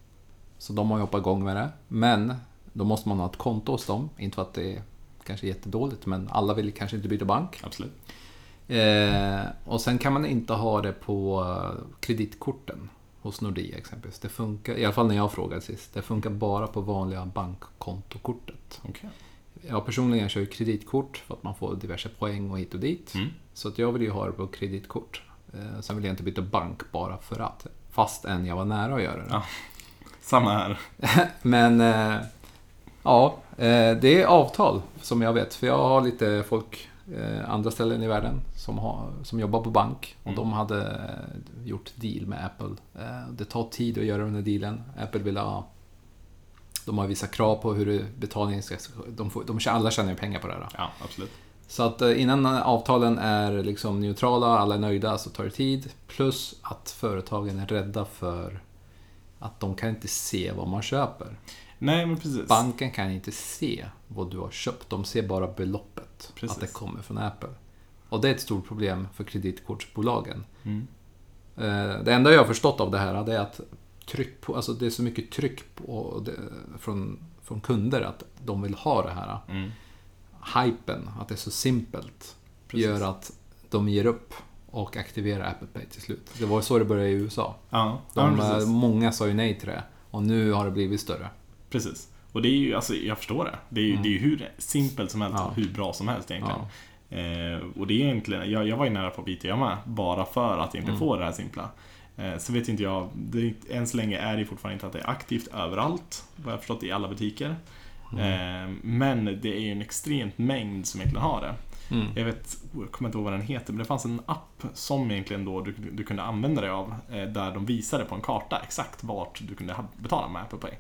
så de har ju hoppat igång med det. Men då måste man ha ett konto hos dem. Inte för att det är kanske jättedåligt, men alla vill kanske inte byta bank. Absolut. Eh, och sen kan man inte ha det på eh, kreditkorten hos Nordea exempelvis. Det funkar, i alla fall när jag frågade sist, det funkar bara på vanliga bankkontokortet. Okej. Jag personligen kör ju kreditkort för att man får diverse poäng och hit och dit. Mm. Så att jag vill ju ha det på kreditkort. Eh, sen vill jag inte byta bank bara för att. Fast än jag var nära att göra det. Ja. Samma här. Men eh, ja, eh, det är avtal som jag vet. För jag har lite folk andra ställen i världen som, har, som jobbar på bank. Och Mm. de hade gjort deal med Apple. Det tar tid att göra den här dealen. Apple vill ha... De har vissa krav på hur betalningen ska... De får, de, alla tjänar ju pengar på det här. Ja, absolut. Så att eh, innan avtalen är liksom neutrala, alla är nöjda, så tar det tid. Plus att företagen är rädda för att de kan inte se vad man köper. Nej, men precis. Banken kan inte se vad du har köpt. De ser bara beloppet. Precis. Att det kommer från Apple. Och det är ett stort problem för kreditkortsbolagen. Mm. Eh, Det enda jag har förstått av det här är att tryck på, alltså det är så mycket tryck på från, från kunder att de vill ha det här. Mm. Hypen, att det är så simpelt, Precis. gör att de ger upp och aktiverar Apple Pay till slut. Det var så det började i USA. Ja, ja De, men eh, många sa ju nej till det. Och nu har det blivit större. precis. Och det är ju, alltså jag förstår det. Det är ju, det är ju hur simpelt som helst Mm. Ja. och hur bra som helst egentligen. Ja. Eh, och det är egentligen, jag, jag var ju nära på att byta jag med, bara för att egentligen Mm. få det här simpla. Eh, så vet inte jag, det, är- än så länge är det fortfarande inte att det är aktivt överallt, vad jag förstått i alla butiker. Mm. Eh, men det är ju en extremt mängd som egentligen har det. Mm. Jag vet, jag kommer inte ihåg vad den heter, men det fanns en app som egentligen då du, du kunde använda dig av, eh, där de visade på en karta exakt vart du kunde betala med Apple Pay.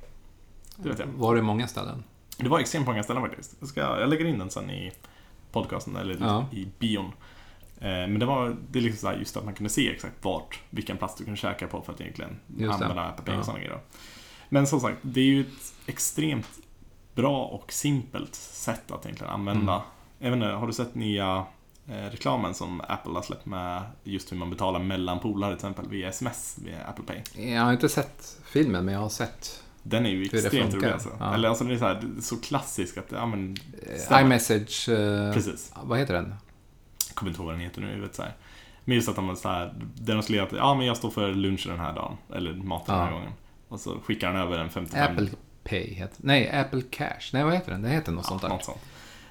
Det vet jag. Var det många ställen? Det var extremt många ställen faktiskt. Jag, ska, jag lägger in den sen i podcasten, eller Ja. i bion. Eh, Men det var det är liksom så just att man kunde se exakt vart, vilken plats du kunde käka på för att egentligen Just använda Apple Pay och Ja. sådana grejer. Men som sagt, det är ju ett extremt bra och simpelt sätt att egentligen använda. Mm. Vet inte, har du sett nya eh, reklamen som Apple har släppt med just hur man betalar mellan polare till exempel via sms, via Apple Pay? Jag har inte sett filmen, men jag har sett Den är ju extremt rolig alltså. Ja. Eller alltså det är så, här, så klassisk att, ja men, eh, iMessage... eh, precis. Vad heter den? Jag kommer inte ihåg vad den heter nu i huvudet så här. Men just att de så här, där de skulle göra att, ja men jag står för lunch den här dagen, eller mat den här Ja. gången. Och så skickar han över en 55 Apple Pay heter Nej, Apple Cash. Nej, vad heter den? Det heter något sånt ja, där. något sånt.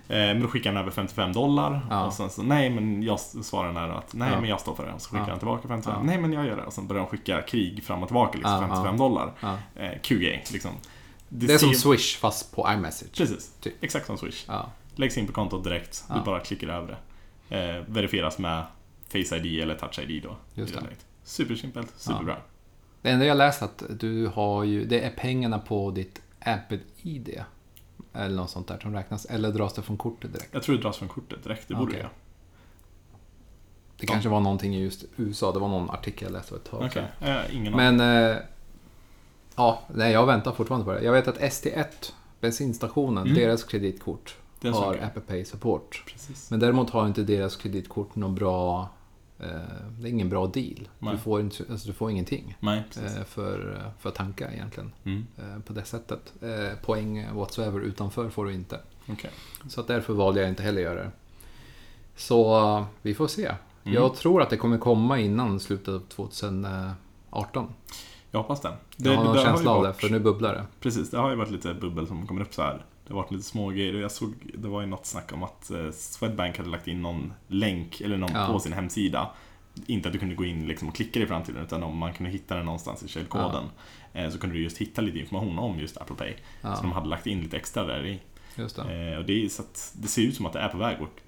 Eh, Men då skickar han över 55 dollar Ja. och sen så, nej men jag svarar den här att, nej Ja. men jag står för det. Och så skickar han tillbaka 55, Ja. nej men jag gör det. Och sen börjar de skicka krig fram och tillbaka, liksom, Ja, 55 ja. dollar. Eh, QG, liksom. Det är som Swish fast på iMessage. Precis, Typ. exakt som Swish. Läggs in på kontot direkt, du bara klickar över det. Eh, verifieras med Face ID eller Touch ID då. Just det. Supersimpelt, superbra. Det enda jag läst att du har ju, det är pengarna på ditt Apple-ID. Eller något sånt där som räknas. Eller dras det från kortet direkt? Jag tror det dras från kortet direkt, det borde Okej. jag. Det kanske var någonting i just USA. Det var någon artikel jag läste för ett tag eh, ingen. Men... Eh, ja, nej, jag väntar fortfarande på det. Jag vet att ST1, bensinstationen, Mm. deras kreditkort har. Apple Pay support. Precis. Men däremot har inte deras kreditkort någon bra... Eh, det är ingen bra deal. Nej. Du får, inte, alltså, du får ingenting Nej, eh, för, för att tanka egentligen. Mm. eh, på det sättet. Eh, poäng whatsoever utanför får du inte. Okej. Så att därför valde jag inte heller göra det. Så eh, vi får se. Mm. Jag tror att det kommer komma innan slutet av 2018. Jag hoppas det. Jag har det ju känsla av det, för nu bubblar det. Precis, det har ju varit lite bubbel som kommer upp så här. Det har varit lite små grejer. Jag såg, det var ju något snack om att eh, Swedbank hade lagt in någon länk eller någon Ja. på sin hemsida. Inte att du kunde gå in liksom och klicka i framtiden utan om man kunde hitta den någonstans i källkoden. eh, Så kunde du just hitta lite information om just Apple Pay. Så de Ja, hade lagt in lite extra där i. just det. Eh, och det, är, så det ser ut som att det är på väg och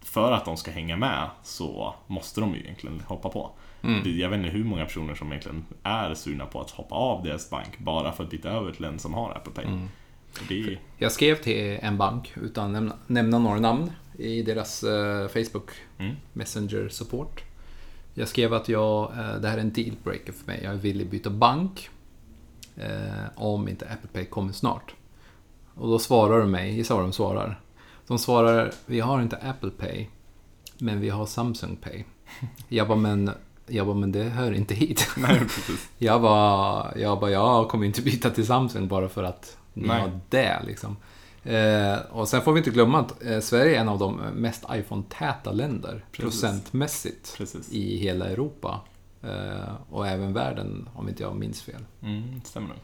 för att de ska hänga med så måste de ju egentligen hoppa på. Mm. Jag vet inte hur många personer som egentligen är sugna på att hoppa av deras bank bara för att byta över till en som har Apple Pay. Mm. Det Jag skrev till en bank, utan nämna, nämna några namn, i deras eh, Facebook mm, Messenger support. Jag skrev att jag, eh, det här är en dealbreaker för mig. Jag är villig byta bank eh, om inte Apple Pay kommer snart. Och då svarar de mig, gissa vad de svarar? De svarar, vi har inte Apple Pay, men vi har Samsung Pay. Jag bara, men, jag bara, men det hör inte hit. nej, precis. Jag bara, jag bara, jag kommer inte byta till Samsung bara för att Nej. har det liksom. Eh, och sen får vi inte glömma att eh, Sverige är en av de mest iPhone-täta länder Precis. procentmässigt precis. i hela Europa. Eh, och även världen, om inte jag minns fel. Mm, stämmer nog.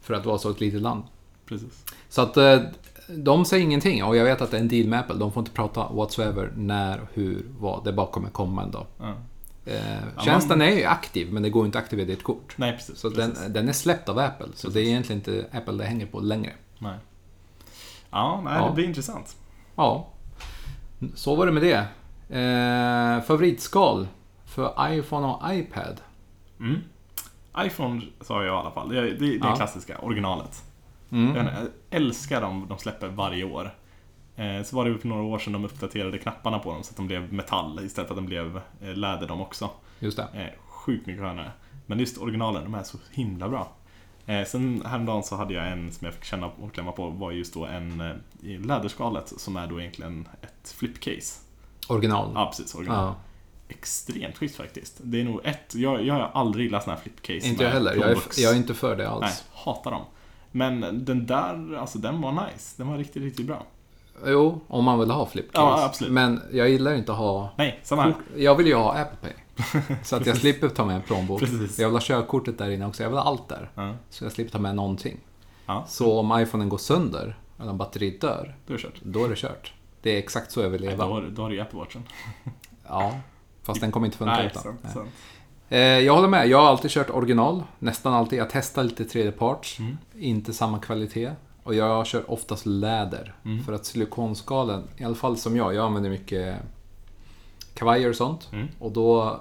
För att vara så ett litet land. Precis. Så att eh, de säger ingenting och jag vet att det är en deal med Apple. De får inte prata whatsoever när, hur, vad. Det bara kommer komma en dag. Ja. Eh, Ja, tjänsten är ju aktiv men det går inte att aktivera ditt kort. Nej, precis. Så precis. den, den är släppt av Apple. Så Precis. det är egentligen inte Apple det hänger på längre. Nej. Ja, nej, Ja. det blir intressant. Ja, så var det med det. Eh, favoritskal för iPhone och iPad? Mm. iPhone sa jag i alla fall. Det är det, är det Ja. klassiska, originalet. Mm. Jag älskar dem de släpper varje år. Eh, så var det för några år sedan de uppdaterade knapparna på dem så att de blev metall istället för att de blev eh, läder de också. Just det. Eh, sjukt mycket skönare. Men just originalen, de är så himla bra. Sen häromdagen så hade jag en som jag fick känna och klämma på var just då en i läderskalet som är då egentligen ett flipcase. Original. Ja, precis. Original. Ja. Extremt schysst faktiskt. Det är nog ett, jag, jag har aldrig gillat såna här flipcase Inte jag heller. Jag är, jag är inte för det Nej, alls. hatar dem. Men den där, alltså den var nice. Den var riktigt, riktigt bra. Jo, om man vill ha flipcase. Ja, absolut. Men jag gillar inte att ha... Nej, samma här. Jag vill ju ha Apple Pay. Så att jag slipper ta med en plånbok. Precis. Jag vill ha körkortet där inne också. Jag vill ha allt där. Ja, Så jag slipper ta med någonting. ja Så om iPhonen går sönder, eller om batteriet dör, då är det kört. då är det kört. Det är exakt så jag vill Nej, leva. då, har, då har du ju Apple Watchen. Ja, fast den kommer inte funka Nej, utan. sant, Nej. sant. Eh, Jag håller med. Jag har alltid kört original. Nästan alltid. Jag testar lite tredjeparts. Mm. Inte samma kvalitet. Och jag kör oftast läder. Mm. För att silikonskalen, i alla fall som jag, jag använder mycket kavajer och sånt. Mm. Och då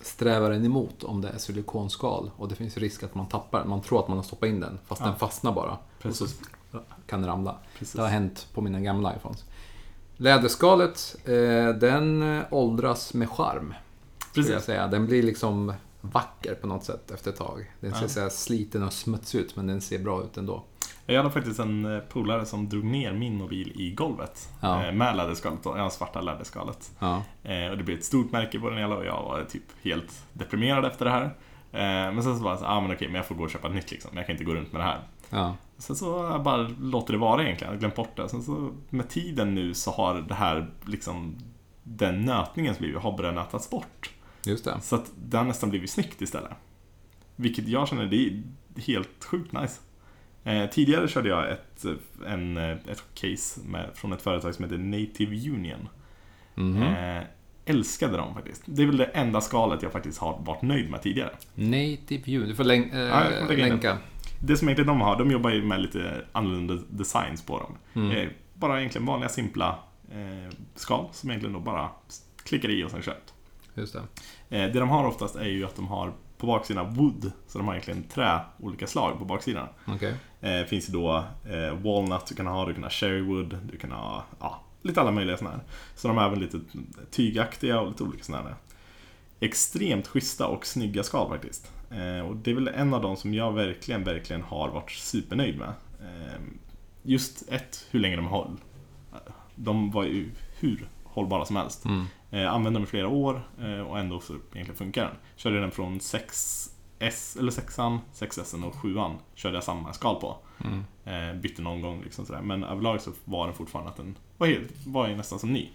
strävar den emot om det är silikonskal. Och det finns risk att man tappar. Man tror att man har stoppat in den, fast Ja. den fastnar bara. Precis. Och så kan den ramla. Precis. Det har hänt på mina gamla iPhones. Läderskalet, eh, den åldras med charm. Skulle jag Precis. säga. Den blir liksom vacker på något sätt efter ett tag. Den ser Ja. så sliten och smutsig ut, men den ser bra ut ändå. Jag hade faktiskt en eh, polare som drog ner min mobil i golvet. Ja. eh, Med läderskalet då, ja, svarta läderskalet. Ja, Eh, Och det blev ett stort märke på den hela och jag var typ helt deprimerad efter det här. Men sen så jag så ah, men okej, men jag får gå och köpa ett nytt liksom. Jag kan inte gå runt med det här. ja, Sen så har jag bara låter det vara egentligen, jag har glömt bort det. Sen så med tiden nu så har det här liksom den nötningen som blivit har börjat nötas bort. just det. Så att det har nästan blivit snyggt istället. Vilket jag känner, det är helt sjukt nice. Eh, tidigare körde jag ett, en, eh, ett case med, från ett företag som heter Native Union. Mhm. Eh, älskade dem faktiskt. Det är väl det enda skalet jag faktiskt har varit nöjd med tidigare. Native View. Du får län- eh, Ja, får lägga in länka. Det som egentligen de har, de jobbar ju med lite annorlunda designs på dem. Mm. Eh, bara egentligen vanliga simpla eh, skal som egentligen då bara klickar i och sen köpt. Just det. Eh, det de har oftast är ju att de har på baksidan wood, så de har egentligen trä, olika slag på baksidan. Okej. Eh, finns då eh, walnut du kan ha, du kan ha cherrywood, du kan ha ja, lite alla möjliga sådana här. Så de är även lite tygaktiga och lite olika sådana här. Extremt schyssta och snygga skal faktiskt. Eh, och det är väl en av de som jag verkligen, verkligen har varit supernöjd med. Eh, just ett, hur länge de höll. De var ju hur hållbara som helst. Mm. Eh, använde den i flera år eh, och ändå så egentligen funkar den. Körde den från 6S, eller 6an, 6S och 7an körde jag samma skal på. Mm. Eh, bytte någon gång liksom sådär. Men överlag så var den fortfarande att den var, helt, var nästan som ny.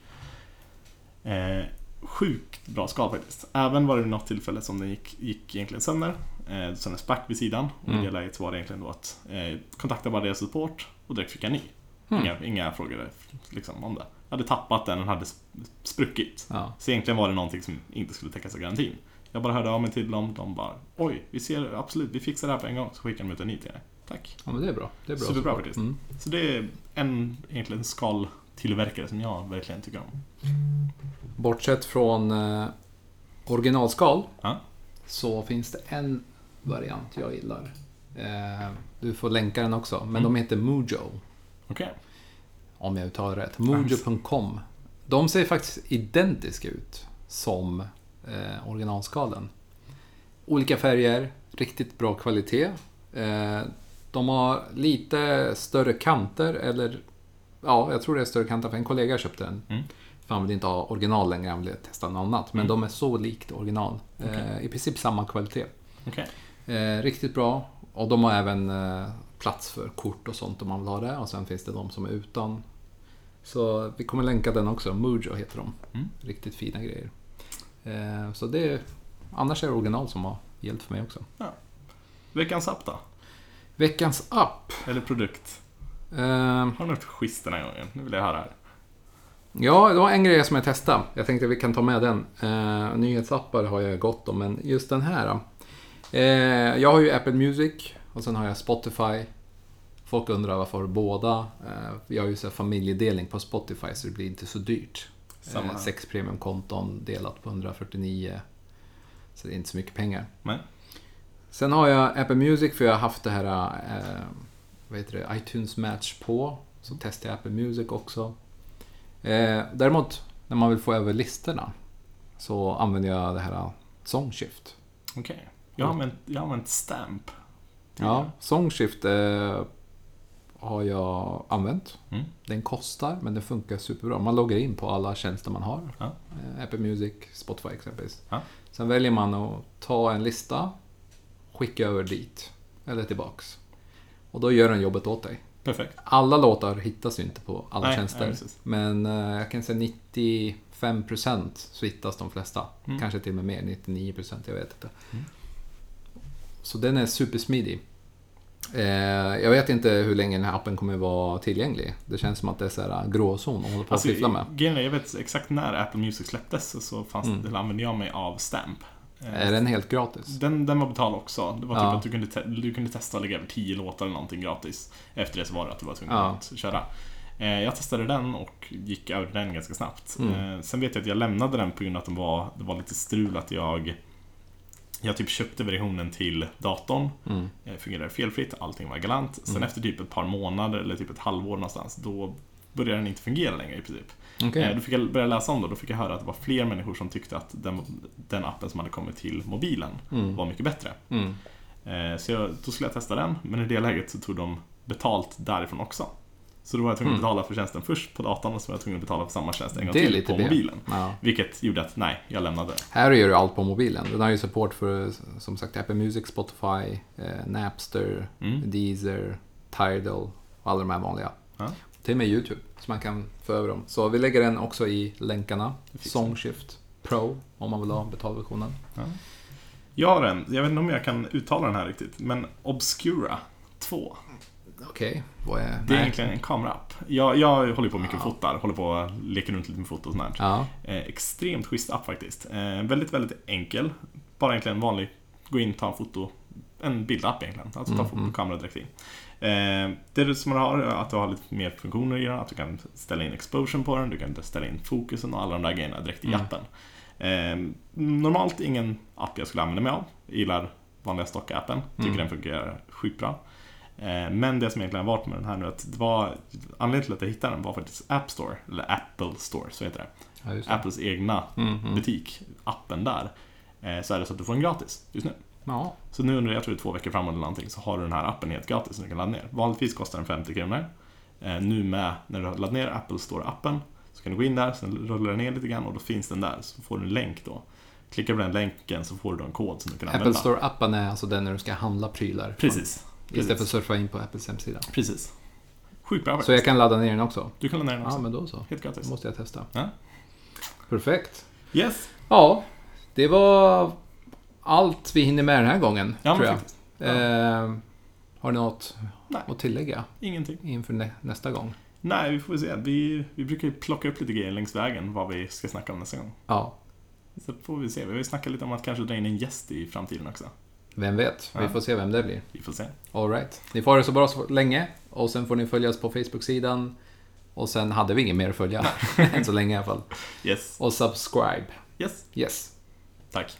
Eh, sjukt bra skal faktiskt. Även var det något tillfälle som den gick, gick egentligen sönder. Eh, så den sprack vid sidan. Och i Mm. det läget så var det egentligen då att eh, kontakta bara deras support och direkt fick jag ny. Mm. Inga, inga frågor liksom, om det. Hade tappat den, den hade sp- spruckit. Ja. Så egentligen var det någonting som inte skulle täckas av garantin. Jag bara hörde av mig till dem, de bara Oj, vi ser absolut, vi fixar det här på en gång. Så skickade de ut en ny till dig. Tack. ja, men det är bra. Det är bra. Superbra faktiskt. Mm. Så det är en egentligen skaltillverkare som jag verkligen tycker om. Bortsett från eh, originalskal Ja. så finns det en variant jag gillar. Eh, du får länka den också, men Mm. de heter Mujo. Okej. Om jag uttalar rätt. Mujo.com. De ser faktiskt identiska ut som eh, originalskalen. Olika färger, riktigt bra kvalitet. Eh, de har lite större kanter, eller ja, jag tror det är större kanter för en kollega köpte den. Mm. För han vill inte ha original längre, han ville testa något annat. Men Mm. de är så likt original. Eh, Okej. I princip samma kvalitet. Okej. Eh, riktigt bra. Och de har även eh, plats för kort och sånt om man vill ha det. Och sen finns det de som är utan. Så vi kommer länka den också. Mujo heter de. Mm. Riktigt fina grejer. Eh, så det är, annars är det original som har gällt för mig också. Veckans app då? Veckans app. Eller produkt? Eh, Har du något schysst den här gången? Nu vill jag höra här. ja, det var en grej som jag testade. Jag tänkte att vi kan ta med den. Eh, nyhetsappar har jag gott om, men just den här. Eh, jag har ju Apple Music och sen har jag Spotify. Folk undrar varför båda? Eh, jag har ju så familjedelning på Spotify så det blir inte så dyrt. Samma Eh, sex premiumkonton delat på 149. Så det är inte så mycket pengar. Nej. Sen har jag Apple Music för jag har haft det här eh, vad heter det, iTunes Match på. Så testar jag Apple Music också. Eh, däremot, när man vill få över listorna så använder jag det här Songshift. Okej. Jag har använt, jag har använt Stamp. Ja, Songshift eh, har jag använt. Mm. Den kostar, men den funkar superbra. Man loggar in på alla tjänster man har. Ja. Eh, Apple Music, Spotify exempelvis. Ja. Sen väljer man att ta en lista, skicka över dit, eller tillbaks. Och då gör den jobbet åt dig. Perfekt. Alla låtar hittas ju inte på alla Nej, tjänster. nej, men eh, jag kan säga 95% så hittas de flesta. Mm. Kanske till och med mer, 99% jag vet inte. Mm. Så den är supersmidig. Eh, jag vet inte hur länge den här appen kommer vara tillgänglig. Det känns som att det är så här gråzon att hålla på Alltså, fiffla med. jag vet exakt när Apple Music släpptes så fanns, Mm. eller använde jag mig av Stamp. Eh, Är den helt gratis? Den, den var betald också. Det var typ Ja. att du kunde, te- du kunde testa att lägga över 10 låtar eller någonting gratis. Efter det så var det att du var tvungen Ja. att köra. Eh, Jag testade den och gick över den ganska snabbt. Mm. Sen vet jag att jag lämnade den på grund av att den var, det var lite strul att jag jag typ köpte versionen till datorn, Mm. eh, fungerade felfritt, allting var galant. Sen Mm. efter typ ett par månader eller typ ett halvår någonstans, då började den inte fungera längre i princip. Okej. Eh, Då fick jag börja läsa om det och då fick jag höra att det var fler människor som tyckte att den, den appen som hade kommit till mobilen Mm. var mycket bättre. Mm. Eh, Så jag, då skulle jag testa den, men i det läget så tog de betalt därifrån också. Så då var jag tvungen att Mm. betala för tjänsten först på datorn och så var jag tvungen att betala för samma tjänst en gång Det är till lite på B. mobilen. Ja. Vilket gjorde att, nej, jag lämnade det. Här gör du allt på mobilen. Den har ju support för som sagt Apple Music, Spotify, eh, Napster, Mm. Deezer, Tidal och alla de här vanliga. Ja. Till och med YouTube, så man kan få över dem. Så vi lägger den också i länkarna. Det. Songshift Pro, om man vill ha betalversionen. Ja. Jag har en, jag vet inte om jag kan uttala den här riktigt, men Obscura 2. Okej, vad är... Det är nej. egentligen en kameraapp. Jag, jag håller på mycket Ja. och fotar, håller på och leker runt lite med foto och sånt. Ja, Eh, extremt schysst app faktiskt. Eh, väldigt, väldigt enkel. Bara egentligen en vanlig, gå in, ta en foto. En bildapp egentligen. Alltså ta Mm, foto mm. på kamera direkt in. Eh, det som man har är att du har lite mer funktioner i den. Att du kan ställa in exposure på den, du kan ställa in fokusen och alla de där grejerna direkt i Mm. appen. Normalt ingen app jag skulle använda mig av. Jag gillar vanliga stockappen. Tycker Mm. den fungerar sjukt bra. Eh, Men det som egentligen har varit med den här nu, att det var, anledningen till att jag hittade den var faktiskt App Store, eller Apple Store, så heter det. ja det. Apples egna Mm, mm. butik, appen där, eh, så är det så att du får den gratis just nu. Ja, Så nu under, jag tror det är två veckor framåt eller någonting, så har du den här appen helt gratis som du kan ladda ner. Vanligtvis kostar den 50 kronor. Eh, Nu med, när du har laddat ner Apple Store-appen, så kan du gå in där, sen rullar den ner lite grann och då finns den där, så får du en länk då. Klickar du på den länken så får du en kod som du kan Apple använda. Store-appen är alltså den när du ska handla prylar. Precis. Istället för att Precis. surfa in på Apples hemsida. Precis. Sjukt bra Så faktiskt. jag kan ladda ner den också? Du kan ladda ner den Ja, också. men då så. Helt gratis. måste jag testa. Ja. Perfekt. Yes. Ja, det var allt vi hinner med den här gången, Ja, tror jag. faktiskt. Eh, har ni något Nej. att tillägga Ingenting. inför nä- nästa gång? Nej, vi får se. Vi, vi brukar ju plocka upp lite grejer längs vägen vad vi ska snacka om nästa gång. Ja, Så får vi se. Vi har ju snackat lite om att kanske dra in en gäst i framtiden också. Vem vet? Vi får se vem det blir. Vi får se. All right. Ni får ha det så bra så länge och sen får ni följa oss på Facebook-sidan. Och sen hade vi inget mer att följa än så länge i alla fall. Yes. Och subscribe. Yes. Yes. Tack.